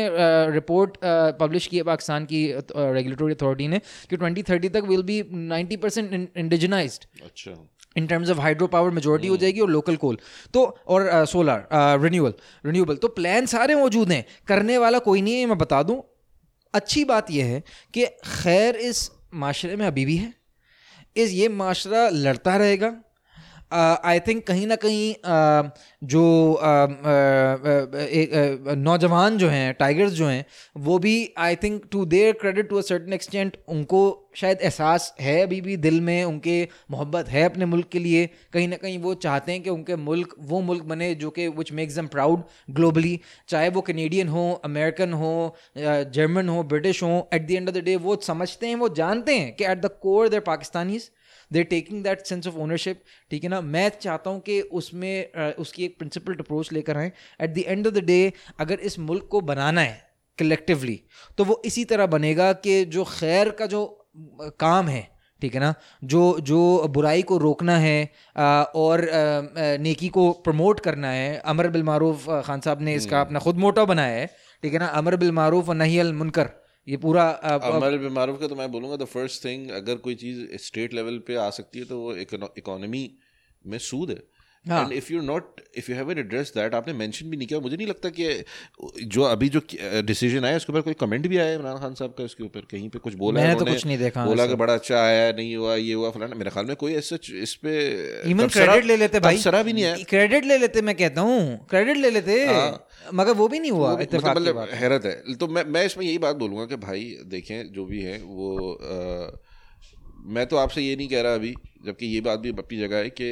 रिपोर्ट पब्लिश की है पाकिस्तान की रेगुलेटरी अथॉरिटी ने कि ट्वेंटी थर्टी तक will be ninety percent indigenize अच्छा। In terms of hydro power majority हो जाएगी और लोकल कोल तो और सोलर रिन्यूअल रिन्यूएबल तो प्लान सारे मौजूद हैं. करने वाला कोई नहीं है मैं बता दूँ. अच्छी बात यह है कि खैर इस माशरे में अभी भी है. इस ये माशरा लड़ता रहेगा. आई थिंक कहीं ना कहीं जो नौजवान जो हैं टाइगर्स जो हैं, वो भी I think to their credit to a certain extent उनको शायद एहसास है अभी भी दिल में, उनके मोहब्बत है अपने मुल्क के लिए। कहीं ना कहीं वो चाहते हैं कि उनके मुल्क, वो मुल्क बने जो कि which makes them proud globally चाहे वो कनेडियन हो अमेरिकन हो जर्मन हो ब्रिटिश हो at the end of the day वो समझते हैं, वो जानते हैं कि at the core they're Pakistanis they taking that sense of ownership ठीक है ना? मैं चाहता हूँ कि उसमें उसकी एक प्रिंसिपल्ड अप्रोच लेकर आएँ। At the end of the day अगर इस मुल्क को बनाना है कलेक्टिवली तो वो इसी तरह बनेगा कि जो खैर का जो काम है ठीक है ना? जो जो बुराई को रोकना है आ, और आ, नेकी को प्रमोट करना है। अमर बिल मारूफ खान साहब ने इसका अपना खुद मोटा बनाया है ठीक है ना? अमर बिल मारूफ और नही अल मुनकर। ये पूरा हमारे मारूफ का तो मैं बोलूँगा द फ़र्स्ट थिंग अगर कोई चीज़ स्टेट लेवल पे आ सकती है तो वो इकोनॉमी में सूद है। And if you not if you have address that आपने मेंशन भी नहीं किया मुझे नहीं लगता कि जो अभी जो डिसीज़न आया उसके ऊपर कोई कमेंट भी आया इमरान खान साहब का इसके ऊपर कहीं पे कुछ बोला मैंने तो कुछ नहीं देखा बोला कि बड़ा अच्छा आया नहीं हुआ ये हुआ फलाना। मेरे ख्याल में कोई ऐसा इस पे इवन क्रेडिट ले लेते भाई। सरा भी नहीं है क्रेडिट ले लेते मैं कहता हूँ। क्रेडिट ले लेते मगर वो भी नहीं हुआ मतलब हैरत है। तो मैं मैं इसमें यही बात बोलूँगा कि भाई देखें जो भी है वो मैं तो आपसे ये नहीं कह रहा अभी जबकि ये बात भी अपनी जगह है कि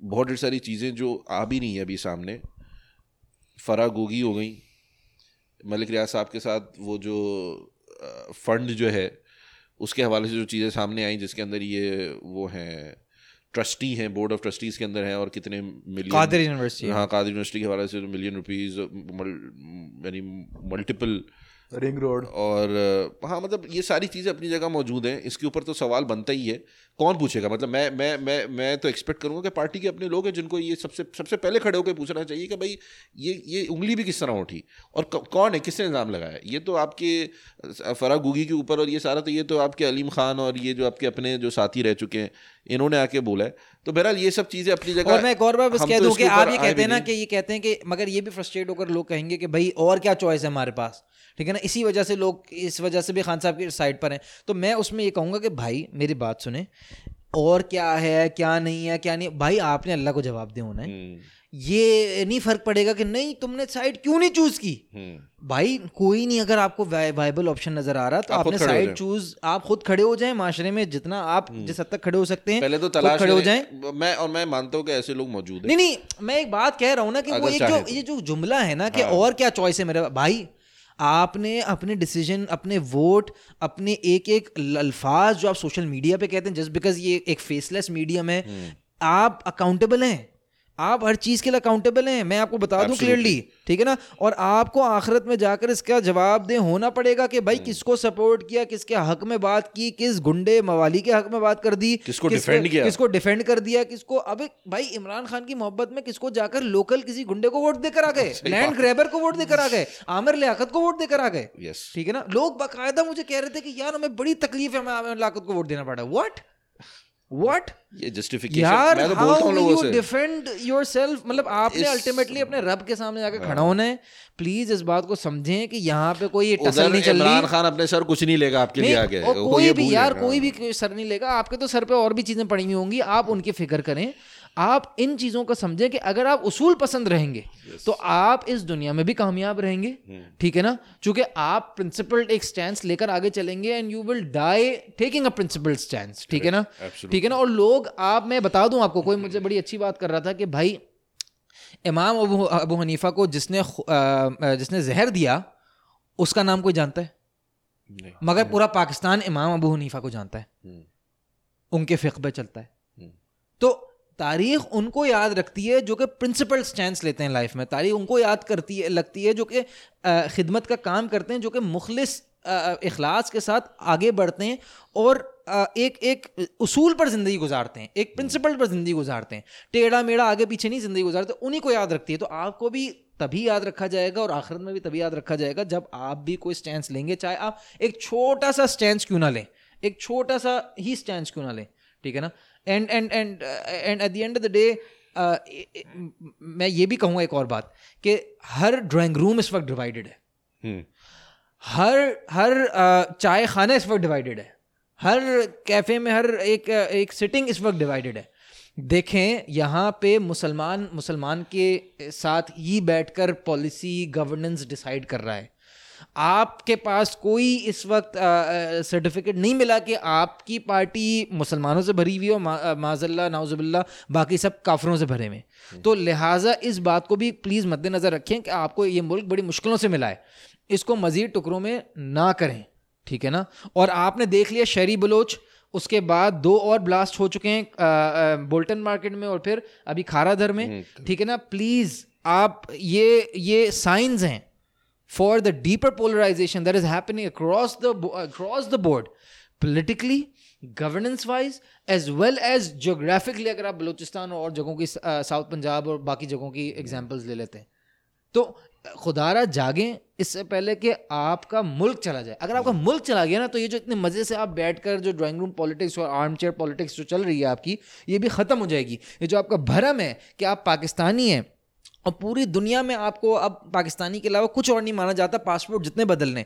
बहुत ढेर सारी चीज़ें जो आ भी नहीं है अभी सामने। फरा गोगी हो गई। मलिक रियाज साहब के साथ वो जो फंड जो है उसके हवाले से जो चीज़ें सामने आई जिसके अंदर ये वो हैं ट्रस्टी हैं बोर्ड ऑफ़ ट्रस्टीज़ के अंदर हैं और कितने मिलियन कादिर यूनिवर्सिटी हाँ। कादिर यूनिवर्सिटी के हवाले से मिलियन रुपीज़ यानी मल्टीपल रिंग रोड और हाँ मतलब ये सारी चीज़ें अपनी जगह मौजूद हैं। इसके ऊपर तो सवाल बनता ही है। कौन पूछेगा? मतलब मैं मैं मैं मैं तो एक्सपेक्ट करूँगा कि पार्टी के अपने लोग हैं जिनको ये सबसे सबसे पहले खड़े होकर पूछना चाहिए कि भाई ये ये उंगली भी किस तरह उठी? और कौन है? किसने इल्ज़ाम लगाया? ये तो आपके फरा गुगी के ऊपर और ये सारा तो ये तो आपके अलीम खान और ये जो आपके अपने जो साथी रह चुके हैं इन्होंने आके बोला है। तो बहरहाल ये सब चीज़ें अपनी जगह और मैं एक और बार बस कह तो दूँ कि आप ये कहते हैं ना कि ये कहते हैं कि मगर ये भी फ्रस्ट्रेट होकर लोग कहेंगे कि भाई और क्या चॉइस है हमारे पास? ठीक है ना? इसी वजह से लोग इस वजह से भी खान साहब की साइड पर हैं। तो मैं उसमें ये कहूँगा कि भाई मेरी बात सुने। और क्या है क्या नहीं है क्या नहीं? भाई आपने अल्लाह को जवाब दे होना है। हम्म। ये नहीं फ़र्क पड़ेगा कि नहीं तुमने साइड क्यों नहीं चूज़ की? हम्म। भाई कोई नहीं अगर आपको वाइबल ऑप्शन नज़र आ रहा तो आप आपने साइड चूज़ आप खुद खड़े हो जाएँ माशरे में जितना आप हम्म। जिस हद तक खड़े हो सकते हैं पहले तो तलाश खड़े हो जाएँ। मैं और मैं मानता हूँ कि ऐसे लोग मौजूद हैं। नहीं नहीं मैं एक बात कह रहा हूँ ना कि वो एक जो ये जो जुमला है ना कि हाँ। और क्या चॉइस है मेरे भाई आपने अपने डिसीज़न अपने वोट अपने एक एक अल्फाज जो आप सोशल मीडिया पे कहते हैं जस्ट बिकॉज़ ये एक फेसलेस मीडियम है हम्म। आप अकाउंटेबल हैं आप हर चीज़ के लिए अकाउंटेबल हैं मैं आपको बता दूँ क्लियरली ठीक है ना? और आपको आखिरत में जाकर इसका जवाब दे होना पड़ेगा कि भाई हम्म। किसको सपोर्ट किया किसके हक में बात की किस गुंडे मवाली के हक में बात कर दी किसको डिफेंड किया? किसको डिफेंड कर दिया किसको अब भाई इमरान खान की मोहब्बत में किसको जाकर लोकल किसी गुंडे को वोट देकर आ गए लैंड ग्रेबर को वोट देकर आ गए आमिर लियाकत को वोट देकर आ गए ठीक है ना? लोग बाकायदा मुझे कह रहे थे कि यार हमें बड़ी तकलीफ़ है हमें लियाकत को वोट देना पड़ा वट व्हाट ये जस्टिफिकेशन यार मैं तो बोलता हाउ लोगों से। डिफेंड योरसेल्फ मतलब आपने अल्टीमेटली अपने रब के सामने जाकर खड़ा होना है। प्लीज़ इस बात को समझें कि यहाँ पे कोई टसल नहीं चल रही। खान अपने सर कुछ नहीं लेगा आपके लिए आगे। कोई भी यार कोई भी सर नहीं लेगा। आपके तो सर पे और भी चीज़ें पड़ी हुई होंगी। आप उनकी फ़िक्र करें। आप इन चीज़ों को समझें कि अगर आप उसूल पसंद रहेंगे yes. तो आप इस दुनिया में भी कामयाब रहेंगे। हम्म। ठीक है ना? क्योंकि आप प्रिंसिपल्ड एक स्टैंड लेकर आगे चलेंगे and you will die taking a principled stand ठीक है ना? ठीक है ना? और लोग आप मैं बता दूँ आपको कोई मुझे बड़ी अच्छी बात कर रहा था कि भाई इमाम अबू अबू हनीफा को जिसने जिसने जहर दिया उसका नाम कोई जानता है? नहीं। मगर पूरा पाकिस्तान इमाम अबू हनीफा को जानता है। हम्म। उनके फ़िक़ पे चलता है। हम्म। तो तारीख उनको याद रखती है जो कि प्रिंसिपल स्टैंड लेते हैं लाइफ में। तारीख उनको याद करती है, लगती है जो कि खिदमत का काम करते हैं, जो कि मुखलिस इखलास के साथ आगे बढ़ते हैं और एक एक उसूल पर ज़िंदगी गुजारते हैं, एक प्रिंसिपल पर ज़िंदगी गुजारते हैं। टेढ़ा मेढ़ा आगे पीछे नहीं ज़िंदगी गुजारते, उन्हीं को याद रखती है। तो आपको भी तभी याद रखा जाएगा और आखिरत में भी तभी याद रखा जाएगा जब आप भी कोई स्टैंड लेंगे, चाहे आप एक छोटा सा स्टैंड क्यों ना लें, एक छोटा सा ही स्टैंड क्यों ना लें, ठीक है ना? And and and and at the end of the day मैं ये भी कहूँगा एक और बात कि हर ड्राइंग रूम इस वक्त डिवाइडेड है। हम्म। हर हर अ, चाय खाना इस वक्त डिवाइडेड है। हर कैफ़े में हर एक एक सिटिंग इस वक्त डिवाइडेड है। देखें यहाँ पे मुसलमान मुसलमान के साथ ही बैठकर पॉलिसी गवर्नेंस डिसाइड कर रहा है। आपके पास कोई इस वक्त सर्टिफिकेट नहीं मिला कि आपकी पार्टी मुसलमानों से भरी हुई हो माजल्ला नाउजुबिल्ला बाकी सब काफरों से भरे हुए। तो लिहाजा इस बात को भी प्लीज़ मद्देनज़र रखें कि आपको ये मुल्क बड़ी मुश्किलों से मिला है। इसको मज़ीद टुकड़ों में ना करें ठीक है ना? और आपने देख लिया शहरी बलोच उसके बाद दो और ब्लास्ट हो चुके हैं बोल्टन मार्केट में और फिर अभी खाराधर में ठीक है ना? प्लीज़ आप ये ये साइंस हैं for the deeper polarization that is happening across the across the board, politically governance wise as well as geographically, अगर आप बलूचिस्तान और जगहों की साउथ पंजाब और बाकी जगहों की एग्जांपल्स ले लेते हैं। तो खुदारा जागें, इससे पहले कि आपका मुल्क चला जाए। अगर आपका मुल्क चला गया ना तो ये जो इतने मज़े से आप बैठकर जो ड्राइंग रूम पॉलिटिक्स और आर्म चेयर पॉलिटिक्स जो चल रही है आपकी, ये भी ख़त्म हो जाएगी। ये जो आपका भरम है कि आप पाकिस्तानी हैं और पूरी दुनिया में आपको अब पाकिस्तानी के अलावा कुछ और नहीं माना जाता पासपोर्ट जितने बदलने।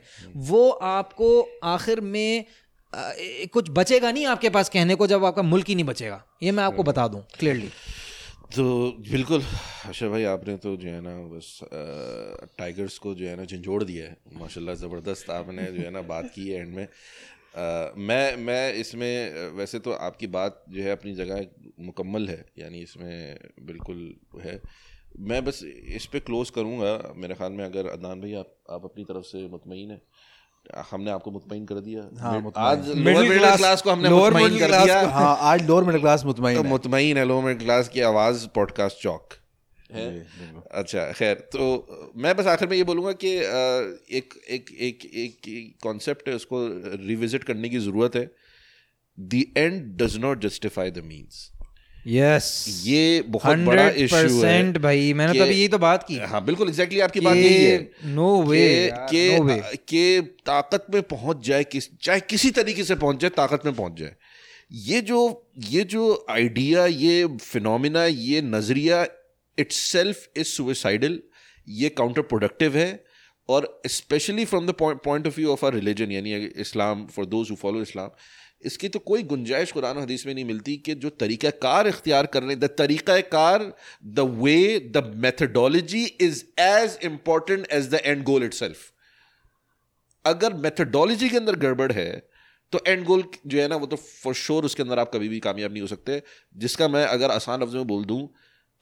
वो आपको आखिर में ए- कुछ बचेगा नहीं आपके पास कहने को जब आपका मुल्क ही नहीं बचेगा। ये मैं आपको बता दूँ क्लियरली तो बिल्कुल अशर भाई आपने तो जो है ना बस टाइगर्स को जो है ना झंझोड़ दिया है। माशाल्लाह ज़बरदस्त आपने जो है ना बात की है एंड में। अ, मैं मैं इसमें वैसे तो आपकी बात जो है अपनी जगह मुकम्मल है यानी इसमें बिल्कुल है। मैं बस इस पर क्लोज करूँगा। मेरे ख्याल में अगर अदनान भाई आप आप अपनी तरफ़ से मुतमिन है हमने आपको मुतमिन कर दिया। हाँ, आज लोअर मिडिल क्लास को हमने मुतमिन कर दिया। हाँ आज लोअर मिडिल क्लास तो मुतमिन है। मुतमिन है लोअर मिडिल क्लास की आवाज़ पॉडकास्ट चौक है। अच्छा खैर तो मैं बस आखिर में ये बोलूँगा कि एक एक एक एक कॉन्सेप्ट है उसको रिविजिट करने की ज़रूरत है। The end does not justify the means yes ये बहुत बड़ा इशू है भाई मैंने तो अभी यही तो बात की। हाँ बिल्कुल एग्जैक्टली आपकी बात यही है। नो वे कि नो वे कि कि ताकत में पहुँच जाए किस चाहे किसी तरीके से पहुँच जाए ताकत में पहुँच जाए। ये जो ये जो आइडिया ये फिनोमिना ये नज़रिया इट्स सेल्फ इज़ सुसाइडल ये काउंटर प्रोडक्टिव है। और especially from the point of view of our religion यानी Islam for those who follow Islam इसकी तो कोई गुंजाइश कुरान हदीस में नहीं मिलती कि जो तरीका कार इख्तियार कर रहे हैं द तरीका car the way the methodology is as important as the end goal it अगर मेथडोलॉजी के अंदर गड़बड़ है तो एंड गोल जो है ना, वो तो फॉर श्योर उसके अंदर आप कभी भी कामयाब नहीं हो सकते। जिसका मैं अगर आसान लफ्ज़ में बोल दूँ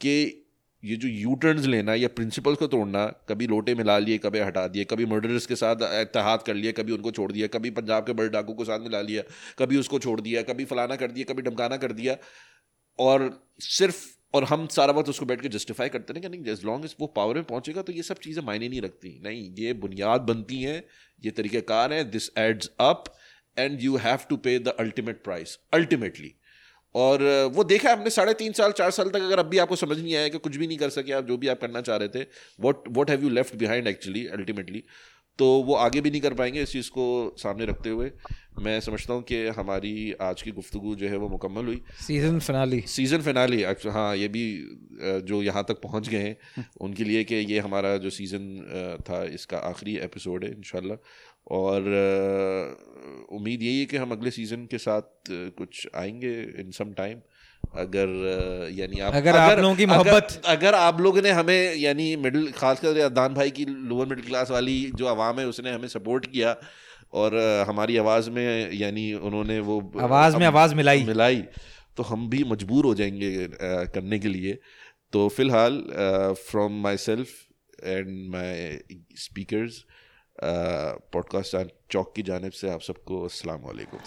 कि ये जो यू टर्न्स लेना, या प्रिंसिपल्स को तोड़ना, कभी लोटे मिला लिए, कभी हटा दिए, कभी मर्डरर्स के साथ इत्तेहाद कर लिया कभी उनको छोड़ दिया, कभी पंजाब के बड़े डाकू को साथ मिला लिया, कभी उसको छोड़ दिया, कभी फलाना कर दिया, कभी धमकाना कर दिया, और सिर्फ़, और हम सारा वक्त उसको बैठ के जस्टिफाई करते हैं कि नहीं एज लॉन्ग एज वो पावर में पहुंचेगा तो ये सब चीज़ें मायने नहीं रखती। नहीं, ये बुनियाद बनती हैं, ये तरीक़ाकार हैं this adds up and you have to pay the ultimate price ultimately और वो देखा हमने साढ़े तीन साल चार साल तक अगर अब भी आपको समझ नहीं आया कि कुछ भी नहीं कर सके आप जो भी आप करना चाह रहे थे what what have you left behind actually ultimately तो वो आगे भी नहीं कर पाएँगे इस चीज़ को सामने रखते हुए। मैं समझता हूँ कि हमारी आज की गुफ्तु जो है वो मुकम्मल हुई। सीज़न फिनाली सीज़न फिनाली हाँ ये भी जो यहाँ तक पहुँच गए हैं उनके लिए कि ये हमारा जो सीज़न था इसका आखिरी एपिसोड है इंशाल्लाह। और उम्मीद यही है कि हम अगले सीज़न के साथ कुछ आएँगे इन सम टाइम अगर यानी आप अगर आप लोगों की मोहब्बत- अगर अगर आप लोगों ने हमें यानी मिडिल खासकर अदनान भाई की लोअर मिडिल क्लास वाली जो आवाम है उसने हमें सपोर्ट किया और हमारी आवाज़ में यानी उन्होंने वो आवाज़ में आवाज़ मिलाई। मिलाई तो हम भी मजबूर हो जाएँगे करने के लिए तो फ़िलहाल from myself and my speakers podcast Chowk की जानब से आप सबको अस्सलाम वालेकुम।